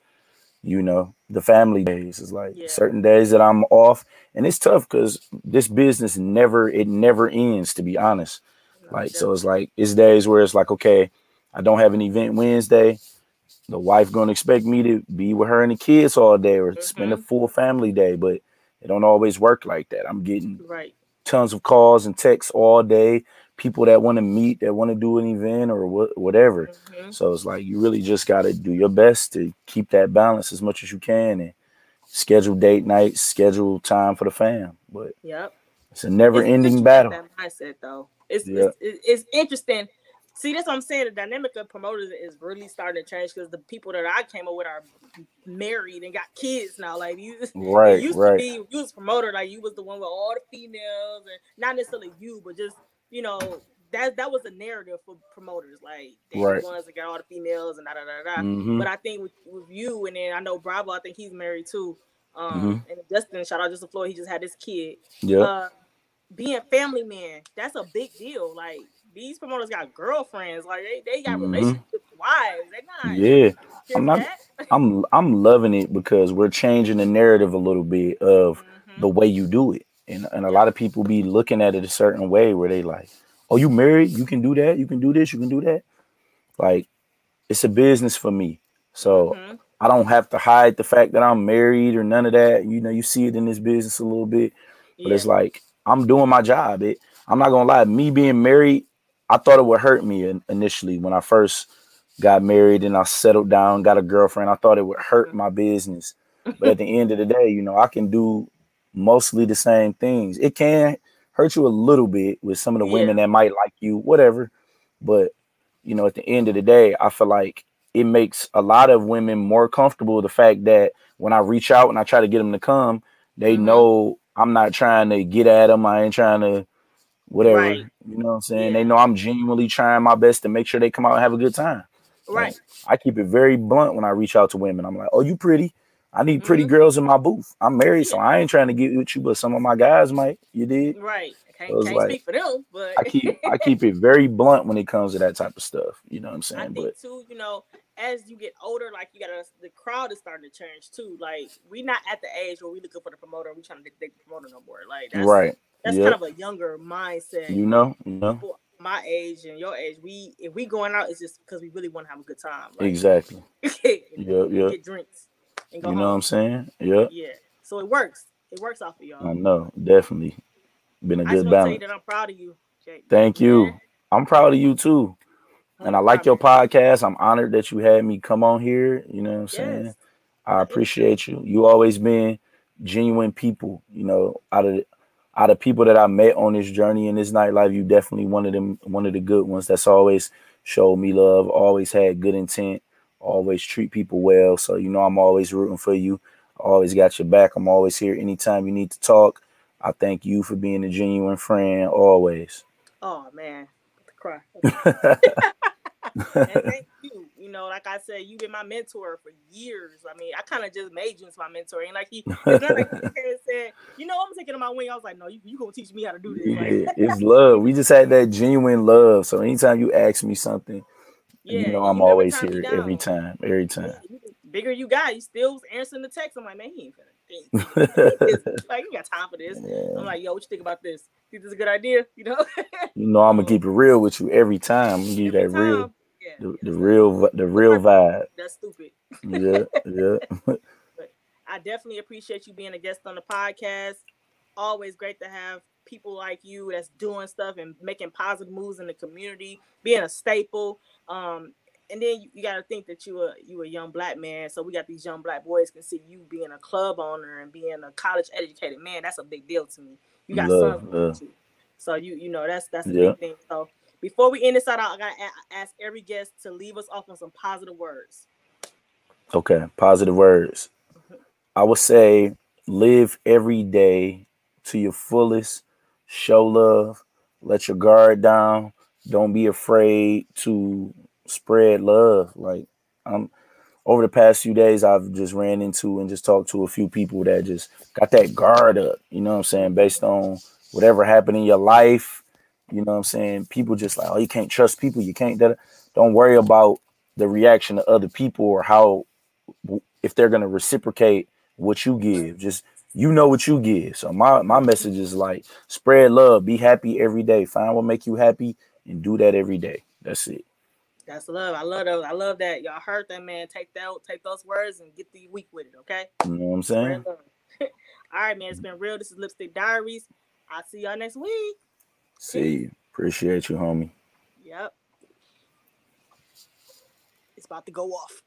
you know the family days is like yeah. certain days that i'm off and it's tough because this business never it never ends to be honest like so it's like it's days where it's like okay i don't have an event wednesday the wife gonna expect me to be with her and the kids all day or mm-hmm. spend a mm-hmm. full family day but it don't always work like that i'm getting right tons of calls and texts all day people that want to meet, that want to do an event or wh- whatever. Mm-hmm. So it's like you really just got to do your best to keep that balance as much as you can and schedule date nights, schedule time for the fam. But yep, it's a never-ending battle. That mindset though, it's, yep. it's it's interesting. See, that's what I'm saying. The dynamic of promoters is really starting to change because the people that I came up with are married and got kids now. Like you, *laughs* right, used right. to be you was promoter, like you was the one with all the females, and not necessarily you, but just you know, that that was a narrative for promoters. Like they right. the ones that got all the females and da da da da. Mm-hmm. But I think with, with you and then I know Bravo, I think he's married too. Um mm-hmm. and Justin, shout out Justin Floyd, he just had his kid. Yeah. Uh, being family man, that's a big deal. Like these promoters got girlfriends, like they, they got mm-hmm. relationships wives. They not yeah. I'm not I'm I'm loving it because we're changing the narrative a little bit of mm-hmm. the way you do it. And, and a lot of people be looking at it a certain way where they like, oh, you married, you can do that, you can do this, you can do that. Like, it's a business for me. So mm-hmm. I don't have to hide the fact that I'm married or none of that. You know, you see it in this business a little bit, but yeah. it's like I'm doing my job. It I'm not gonna lie, me being married, I thought it would hurt me initially when I first got married and I settled down, got a girlfriend. I thought it would hurt mm-hmm. my business. *laughs* But at the end of the day, you know, I can do mostly the same things. It can hurt you a little bit with some of the yeah. women that might like you, whatever. But you know, at the end of the day, I feel like it makes a lot of women more comfortable the fact that when I reach out and I try to get them to come, they mm-hmm. know I'm not trying to get at them. I ain't trying to whatever. Right. You know what I'm saying? Yeah. They know I'm genuinely trying my best to make sure they come out and have a good time. Right. Like, I keep it very blunt when I reach out to women. I'm like, "Oh, you pretty? I need pretty mm-hmm. girls in my booth. I'm married, so I ain't trying to get with you, but some of my guys might. You did right. I can't, can't like, speak for them, but I keep I keep it *laughs* very blunt when it comes to that type of stuff. You know what I'm saying? I think but, too, you know, as you get older, like you gotta the crowd is starting to change too. Like we not at the age where we looking for the promoter, we trying to dictate the promoter no more. Like that's, right. That's yep. kind of a younger mindset. You know, you know. My age and your age, we if we going out, it's just because we really want to have a good time. Like, exactly. *laughs* yeah, yeah. Get drinks you home. know what I'm saying? Yeah. Yeah. So it works. it works off of y'all. I know, definitely been a I good balance. that I'm proud of you. Jake. Thank you. I'm proud of you too. And I like your podcast. I'm honored that you had me come on here. You know what I'm saying? Yes. I appreciate you. You always been genuine people, you know, out of out of people that I met on this journey in this nightlife, you definitely one of them, one of the good ones that's always showed me love, always had good intent, always treat people well. So you know I'm always rooting for you. always got your back. I'm always here anytime you need to talk. I thank you for being a genuine friend always. Oh man, cry. *laughs* *laughs* and thank you. You know, like I said, you've been my mentor for years. I mean, I kind of just made you into my mentor. And like he, it's not like he *laughs* said, you know, I'm taking on my wing. I was like, no, you, you gonna teach me how to do this. Like, it's love. We just had that genuine love. So anytime you ask me something, yeah, you know, I'm always here every time, every time. Bigger you got, you still answering the text. I'm like, man, he ain't finna *laughs* *laughs* like, you got time for this. Yeah. I'm like, yo, what you think about this? Think this is a good idea? *laughs* You know? you know, I'm gonna keep it real with you every time. give you that time. real yeah, the, the real the real vibe. That's stupid. yeah, yeah. but I definitely appreciate you being a guest on the podcast. Always great to have people like you that's doing stuff and making positive moves in the community, being a staple. Um, and then you, you got to think that you are you a young black man. So we got these young black boys can see you being a club owner and being a college educated man. That's a big deal to me. You got love, sons, so you you know that's that's a yeah. big thing. So before we end this out, I gotta ask every guest to leave us off on some positive words. Okay, positive words. Mm-hmm. I would say live every day to your fullest. Show love. Let your guard down. Don't be afraid to spread love. Like I'm over the past few days, I've just ran into and just talked to a few people that just got that guard up. You know what I'm saying? Based on whatever happened in your life, you know what I'm saying? People just like, oh, you can't trust people. You can't. Don't worry about the reaction of other people or how if they're gonna reciprocate what you give. Just you know what you give. So my my message is like spread love, be happy every day. Find what make you happy and do that every day. That's it. That's love. I love those. I love that. Y'all heard that man. Take that, take those words and get the week with it. Okay. You know what I'm saying? *laughs* All right, man. It's been real. This is Lipstick Diaries. I'll see y'all next week. See you. Appreciate you, homie. Yep. It's about to go off.